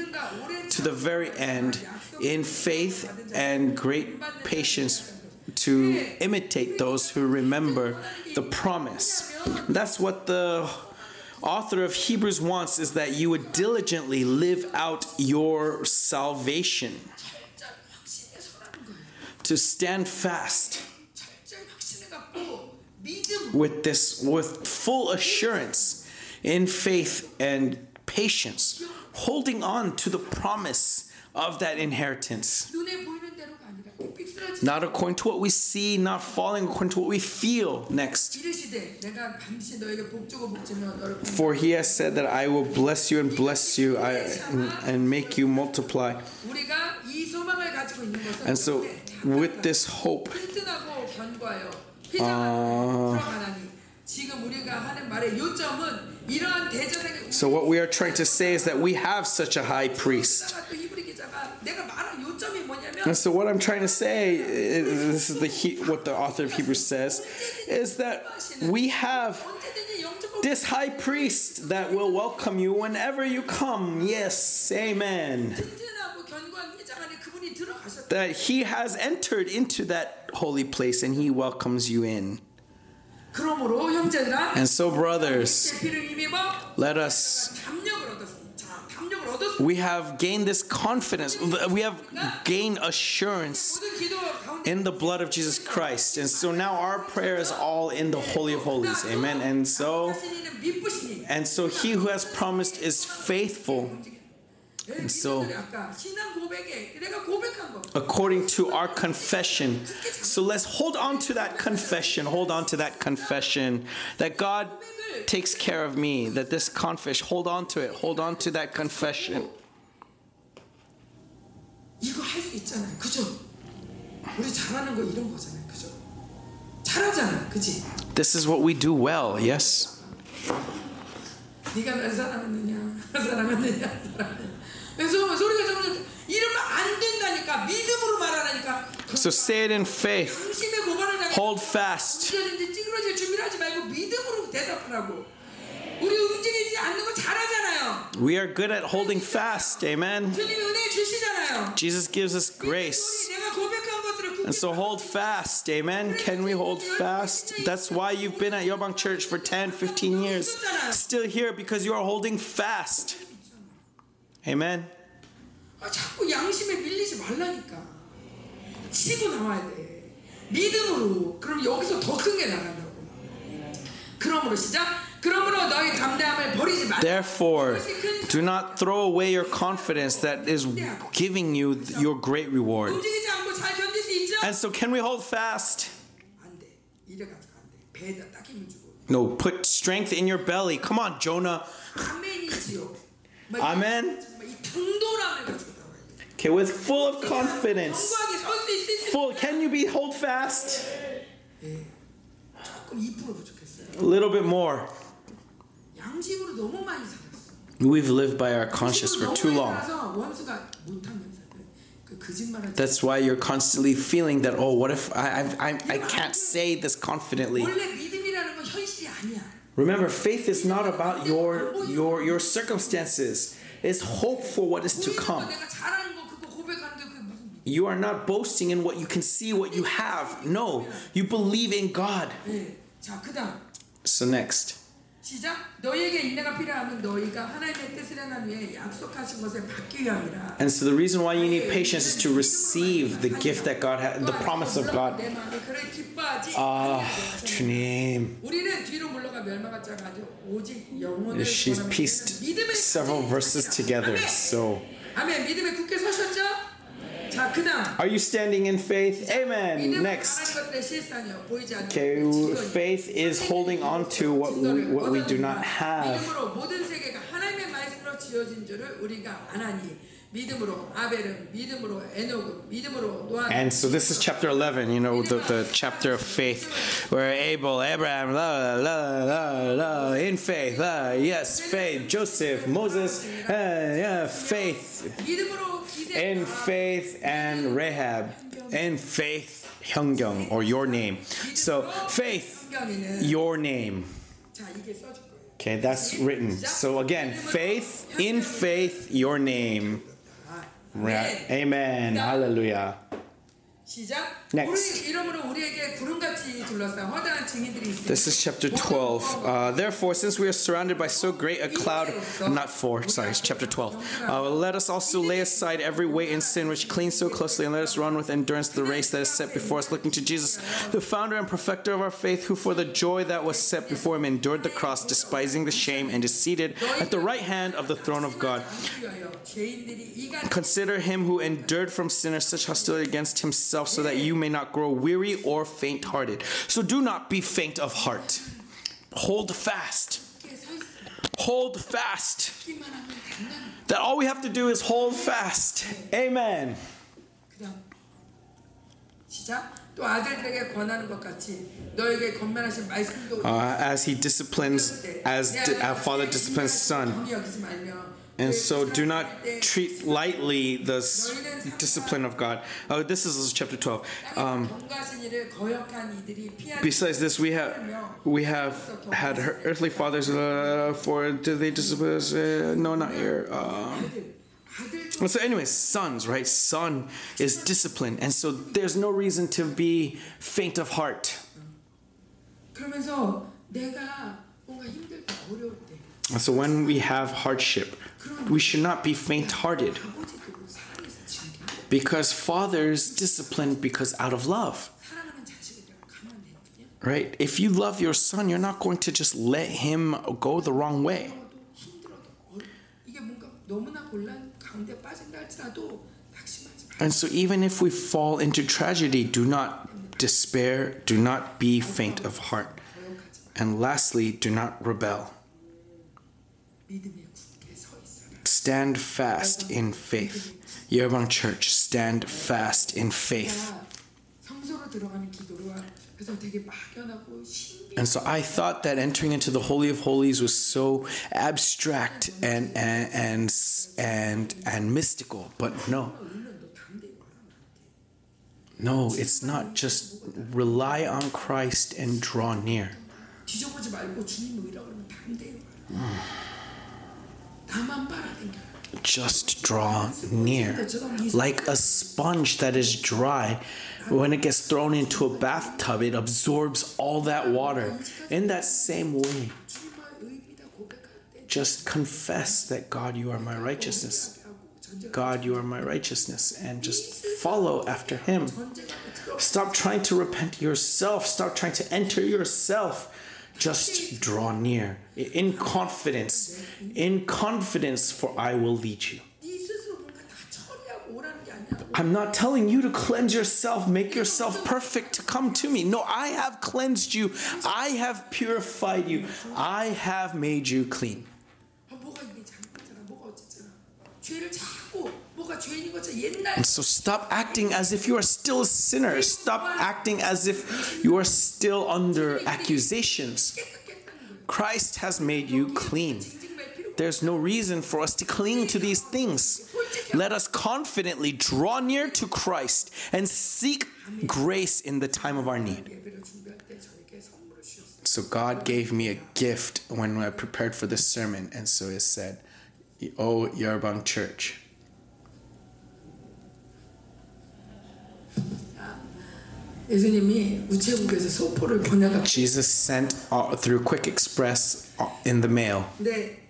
to the very end in faith and great patience to imitate those who remember the promise. That's what the author of Hebrews wants is that you would diligently live out your salvation to stand fast with this with full assurance in faith and patience holding on to the promise of that inheritance not according to what we see, not falling according to what we feel. Next. For he has said that I will bless you and bless you I, and, and make you multiply. And so with this hope, 튼튼하고 견고하여 피장하고 들어가나니 지금 우리가 하는 말의 요점은 이러한 대제사장의 so what we are trying to say is that we have such a high priest. 또 히브리 기자가 내가 말한 요점이 뭐냐면 And so what I'm trying to say, i- this is the he, what the author of Hebrews says, is that we have 언제든지 영접하고 this high priest that will welcome you whenever you come. Yes, amen. 튼튼하고 견고한 that he has entered into that holy place and he welcomes you in. And so, brothers, let us. We have gained this confidence. We have gained assurance in the blood of Jesus Christ. And so now our prayer is all in the Holy of Holies. Amen. And so, and so he who has promised is faithful. And so, according to our confession, so let's hold on to that confession, hold on to that confession. That God takes care of me, that this confession, hold on to it, hold on to that confession. This is what we do well, yes? So say it in faith. Hold fast. We are good at holding fast. Amen. Jesus gives us grace. And so hold fast. Amen. Can we hold fast? That's why you've been at Yobang Church for 10, 15 years. Still here because you are holding fast. amen 아, 자꾸 양심에 밀리지 말라니까 치고 나와야 돼 믿음으로 그럼 여기서 더 큰 게 나간다고 그러므로 시작 그러므로 너희 담대함을 버리지 말라 therefore do not throw away your confidence that is giving you your great reward 움직이지 않고 잘 견딜 수 있죠? and so can we hold fast 안돼 이래가지고 안돼 배에다 딱 힘을 주고 no put strength in your belly come on jonah 아멘이지요 막 amen 이- 이 당도람을 가지고 나와야 돼 okay with full of confidence 견고하게 설 수 있을 full can you be hold fast 조금 2% 부족했어요 a little bit more 양심으로 너무 많이 살았어 we've lived by our conscience for too long 살아서 원수가 못하면서 그 거짓말을 that's why you're constantly feeling that oh what if i i, I, I can't say this confidently 원래 믿음이라는 건 현실이 아니야 remember faith is not about your your your circumstances is hope for what is to come. You are not boasting in what you can see, what you have. No, you believe in God. So, next. And so the reason why you need patience is to receive the gift that God has, the promise of God. Ah, oh, She's pieced several verses together, so. 자 그다음 are you standing in faith? Amen. 믿음은 Next. 바라는 것들의 실상이요 보이지 않는 Okay, 것들의 faith is holding on to what we, what we do not have. 믿음으로 모든 세계가 하나님의 말씀으로 지어진 줄을 우리가 아나니 And so this is chapter 11, you know, the, the chapter of faith, where Abel, Abraham, la, la, la, la, in faith, la, yes, faith, Joseph, Moses, uh, yeah, faith, in faith, and Rahab, in faith, Hyun Kyung, or your name. So faith, your name. Okay, that's written. So again, faith, in faith, your name. 아, Right. Amen. Hallelujah. This is chapter 12. Uh, Therefore, since we are surrounded by so great a cloud, not four, sorry, chapter 12. Uh, let us also lay aside every weight and sin which clings so closely, and let us run with endurance the race that is set before us, looking to Jesus, the founder and perfecter of our faith, who for the joy that was set before him endured the cross, despising the shame, and is seated at the right hand of the throne of God. Consider him who endured from sinners such hostility against himself yourself so that you may not grow weary or faint hearted. So do not be faint of heart. Hold fast. Hold fast. That all we have to do is hold fast. Amen. Uh, as he disciplines, as di- father disciplines son. And so do not treat lightly the discipline of God. Oh, this is chapter 12. Um, besides this, we have we have had earthly fathers uh, for do they discipline us? Uh, no, not here. Uh, so, anyway, sons, right? Son is discipline. And so there's no reason to be faint of heart. So when we have hardship, we should not be faint hearted. Because fathers discipline because out of love. Right? If you love your son, you're not going to just let him go the wrong way. And so, even if we fall into tragedy, do not despair, do not be faint of heart. And lastly, do not rebel. Stand fast in faith. 열방 church, stand fast in faith. And so I thought that entering into the Holy of Holies was so abstract and and and and, and mystical, but no. No, it's not just rely on Christ and draw near. Just draw near. Like a sponge that is dry, when it gets thrown into a bathtub, it absorbs all that water. In that same way, just confess that God, you are my righteousness. God, you are my righteousness, and just follow after Him. Stop trying to repent yourself. Stop trying to enter yourself just draw near in confidence, in confidence, for I will lead you. I'm not telling you to cleanse yourself, make yourself perfect to come to me. No, I have cleansed you. I have purified you. I have made you clean. And so stop acting as if you are still a sinner. Stop acting as if you are still under accusations. Christ has made you clean. There's no reason for us to cling to these things. Let us confidently draw near to Christ and seek grace in the time of our need. So, God gave me a gift when I prepared for this sermon, and so it said, Oh, Yerbang Church 예수님이 우체국에서 소포를 보내갖고 Jesus sent uh, through Quick Express uh, in the mail. 근데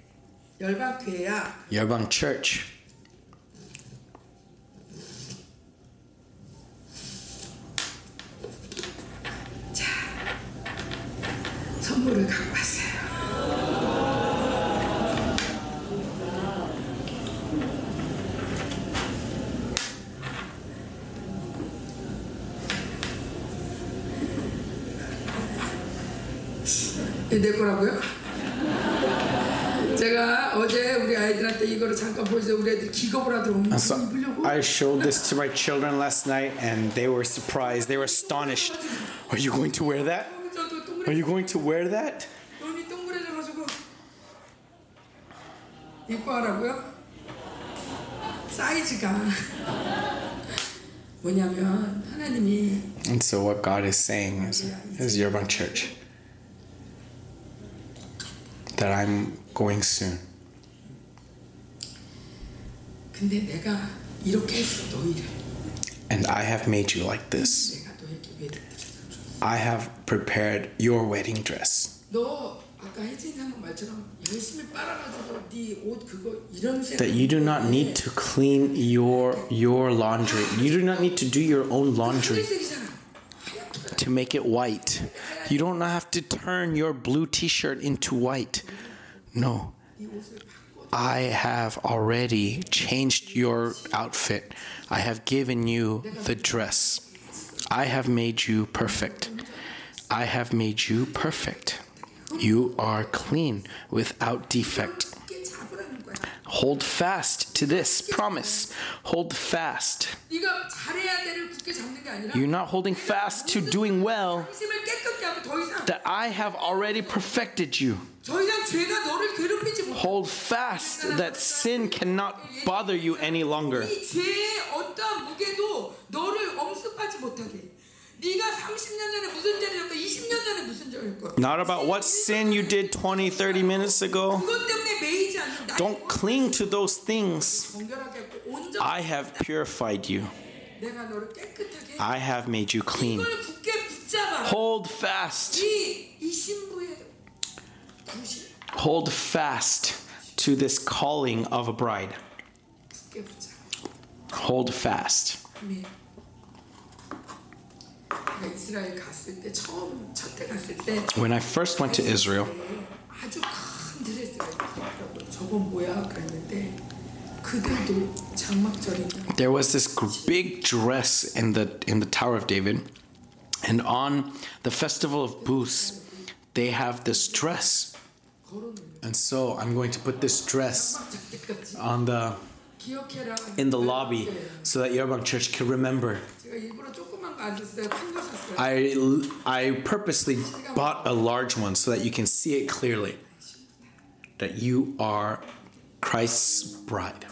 열방교회야 Yerbang Church. 선물을 갖고 왔어 제가 어제 우리 아이들한테 이거를 잠깐 보여서 우리 애들 기겁을 하더라고요. So I showed this to my children last night and they were surprised. They were astonished. Are you going to wear that? Are you going to wear that? 입고 하라고요? 사이즈가 뭐냐면 하나님이 And so what God is saying is, is Yerbang Church that I'm going soon. And I have made you like this. I have prepared your wedding dress. That you do not need to clean your your laundry. You do not need to do your own laundry to make it white. You don't have to turn your blue t shirt into white. No. I have already changed your outfit. I have given you the dress. I have made you perfect. I have made you perfect. You are clean without defect. Hold fast to this promise. Hold fast. You're not holding fast to doing well that I have already perfected you. Hold fast that sin cannot bother you any longer. Not about what sin you did 20, 30 minutes ago. Don't cling to those things. I have purified you. I have made you clean. Hold fast. Hold fast to this calling of a bride. Hold fast. 아멘. 내가 이스라엘 갔을 때 처음 첫 때 갔을 때 When I first went to Israel, 아주 큰 드레스가 있더라고요. 저거 뭐야 그랬는데 그들도 장막절이면 there was this gr- big dress in the in the Tower of David, and on the festival of Booths, they have this dress. And so I'm going to put this dress 장막절 때까지 on the 기억해라. in the lobby so that Yerbang Church can remember. I, I purposely bought a large one so that you can see it clearly. That you are Christ's bride.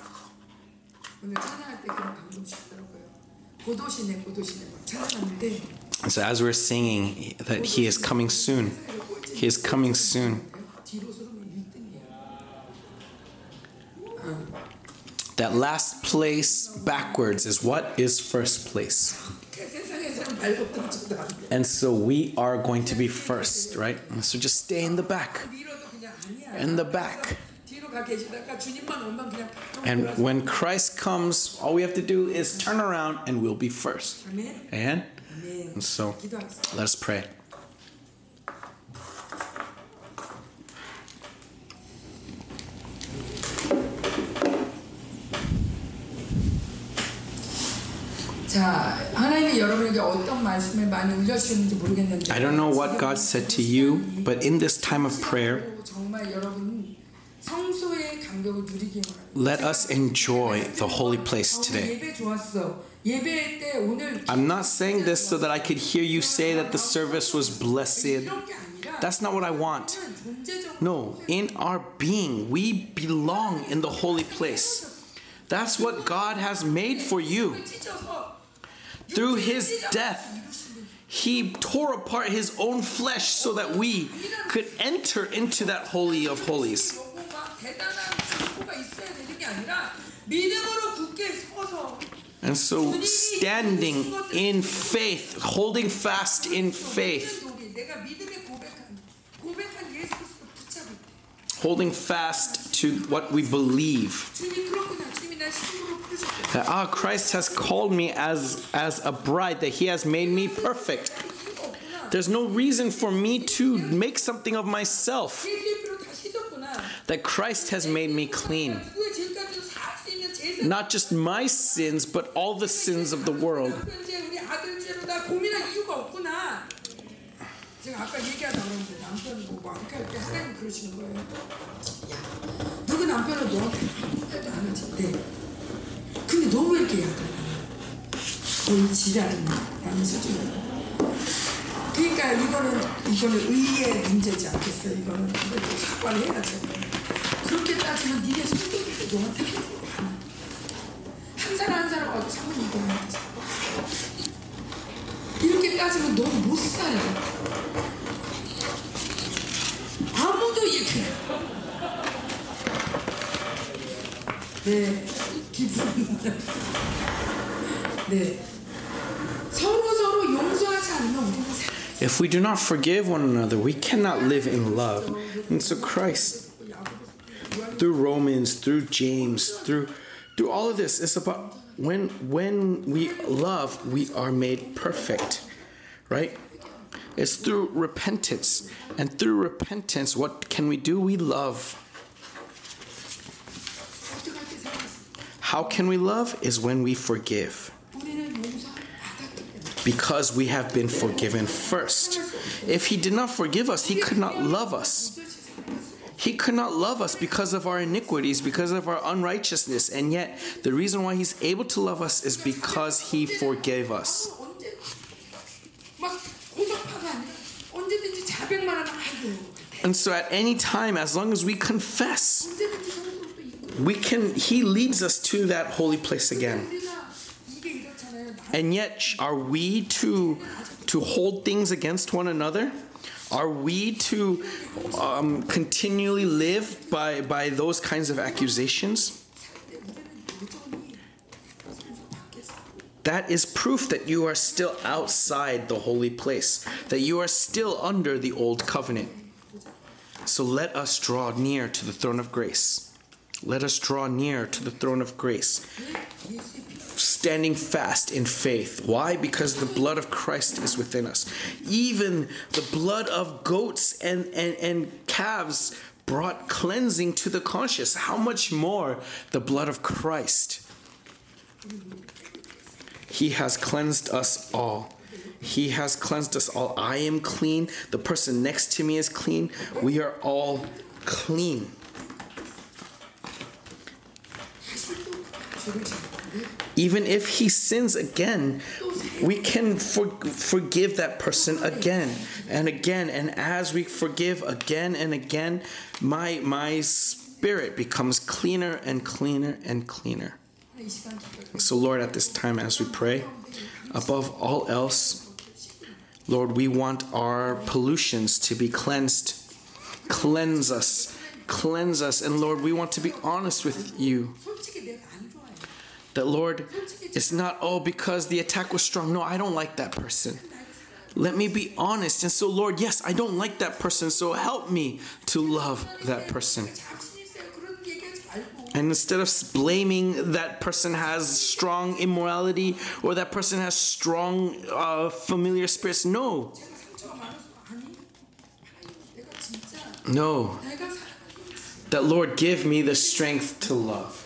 So, as we're singing that He is coming soon, He is coming soon that last place backwards is what is first place. And so we are going to be first, right? So just stay in the back. In the back. And when Christ comes, all we have to do is turn around and we'll be first. Amen? And so let us pray. 자, 하나님이 여러분에게 어떤 말씀을 많이 울려주셨는지 모르겠는데 I don't know what God said to you, but in this time of prayer, 정말 여러분 성소의 감격을 누리기 바랍니다. let us enjoy the holy place 어, today. 예배 좋았어. 예배 때 오늘 I'm not saying this so that I could hear you say that the service was blessed. 이런 게 아니라 That's not what I want. 존재적 No, in our being, we belong in the holy place. That's what God has made for you. Through his death, he tore apart his own flesh so that we could enter into that holy of holies. And so, standing in faith, holding fast in faith, holding fast to what we believe. That, ah, Christ has called me as, as a bride, that He has made me perfect. There's no reason for me to make something of myself. That Christ has made me clean. Not just my sins, but all the sins of the world. 없구나 제가 아까 때 하나님 그러시는 거예요? 야 누구 남편은 너한테 아무 말도 안 하지 네. 근데 너 왜 이렇게 약하냐 너이 지랄이냐 라는 수준이에요. 그러니까 이거는 이거는 의의 문제지 않겠어요? 이거는 근데 사과를 해야죠 그렇게 따지면 니네 성도들도 너한테 한 사람 한 사람 와도 자꾸 이거한테 이렇게 따지면 너무 못 살아. 아무도 이렇게. 네, 기쁩니다. 네. 서로 서로 용서하지 않으면 우리는 살 If we do not forgive one another, we cannot live in love. And so Christ, through Romans, through James, through through all of this, it's about when when we love, we are made perfect, right? It's through repentance. And through repentance, what can we do? We love. How can we love? Is when we forgive. Because we have been forgiven first. If He did not forgive us, He could not love us. He could not love us because of our iniquities, because of our unrighteousness. And yet, the reason why He's able to love us is because He forgave us. And so at any time, as long as we confess, we can, He leads us to that holy place again. And yet, are we to, to hold things against one another? Are we to um, continually live by, by those kinds of accusations? That is proof that you are still outside the holy place, that you are still under the old covenant. So let us draw near to the throne of grace. Let us draw near to the throne of grace standing fast in faith. Why? Because the blood of Christ is within us. Even the blood of goats and, and, and calves brought cleansing to the conscious. How much more the blood of Christ? He has cleansed us all. He has cleansed us all. I am clean. The person next to me is clean. We are all clean. Even if he sins again, we can for, forgive that person again and again. And as we forgive again and again, my, my spirit becomes cleaner and cleaner and cleaner. So, Lord, at this time as we pray, above all else, Lord, we want our pollutions to be cleansed. Cleanse us. Cleanse us. And Lord, we want to be honest with you. That, Lord, it's not, oh, because the attack was strong. No, I don't like that person. Let me be honest. And so, Lord, yes, I don't like that person. So help me to love that person. And instead of blaming that person has strong immorality or that person has strong uh, familiar spirits, no. No. That Lord, give me the strength to love.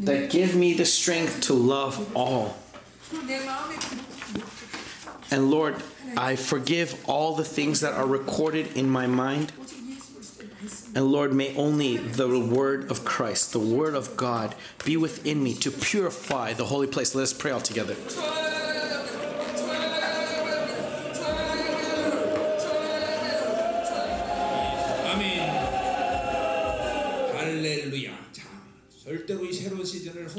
That give me the strength to love all. And Lord, I forgive all the things that are recorded in my mind. And Lord, may only the word of Christ, the word of God, be within me to purify the holy place. Let us pray all together.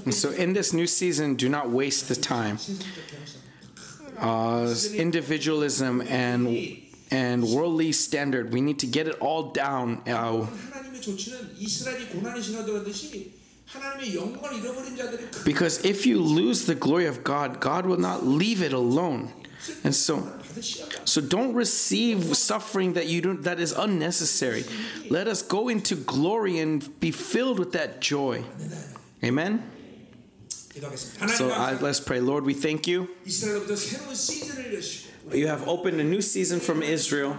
And so, in this new season, do not waste the time. Uh, individualism and and worldly standard. We need to get it all down. Uh, because if you lose the glory of God, God will not leave it alone. And so, so don't receive suffering that you don't that is unnecessary. Let us go into glory and be filled with that joy. Amen. So let's pray, Lord. We thank you you have opened a new season from Israel,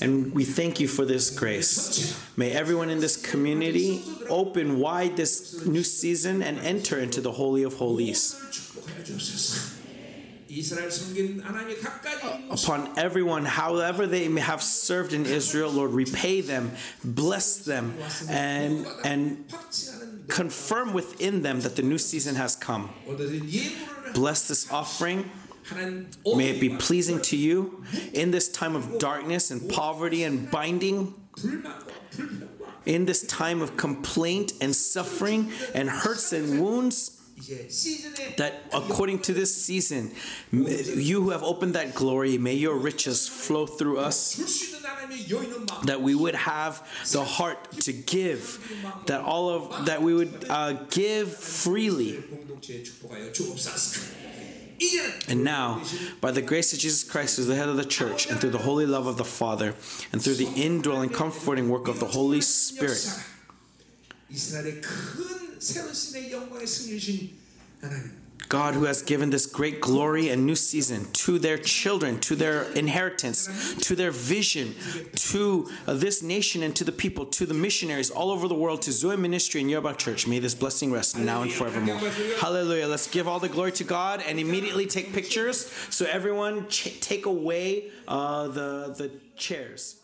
and we thank you for this grace. May everyone in this community open wide this new season and enter into the Holy of Holies. Upon everyone, however they may have served in Israel, Lord, repay them, bless them, and, and confirm within them that the new season has come. Bless this offering. May it be pleasing to you in this time of darkness and poverty and binding, in this time of complaint and suffering and hurts and wounds. That according to this season, you who have opened that glory, may your riches flow through us. That we would have the heart to give, that all of that we would uh, give freely. and now by the grace of jesus christ who's the head of the church and through the holy love of the father and through the indwelling comforting work of the holy spirit 이스라엘의 큰 새로운 시대의 영광의 승리를 신 하나님 God, who has given this great glory and new season to their children, to their inheritance, to their vision, to uh, this nation and to the people, to the missionaries all over the world, to Zoe Ministry and Yerbang Church, may this blessing rest now and forevermore. Hallelujah. Let's give all the glory to God and immediately take pictures. So, everyone, ch- take away uh, the, the chairs.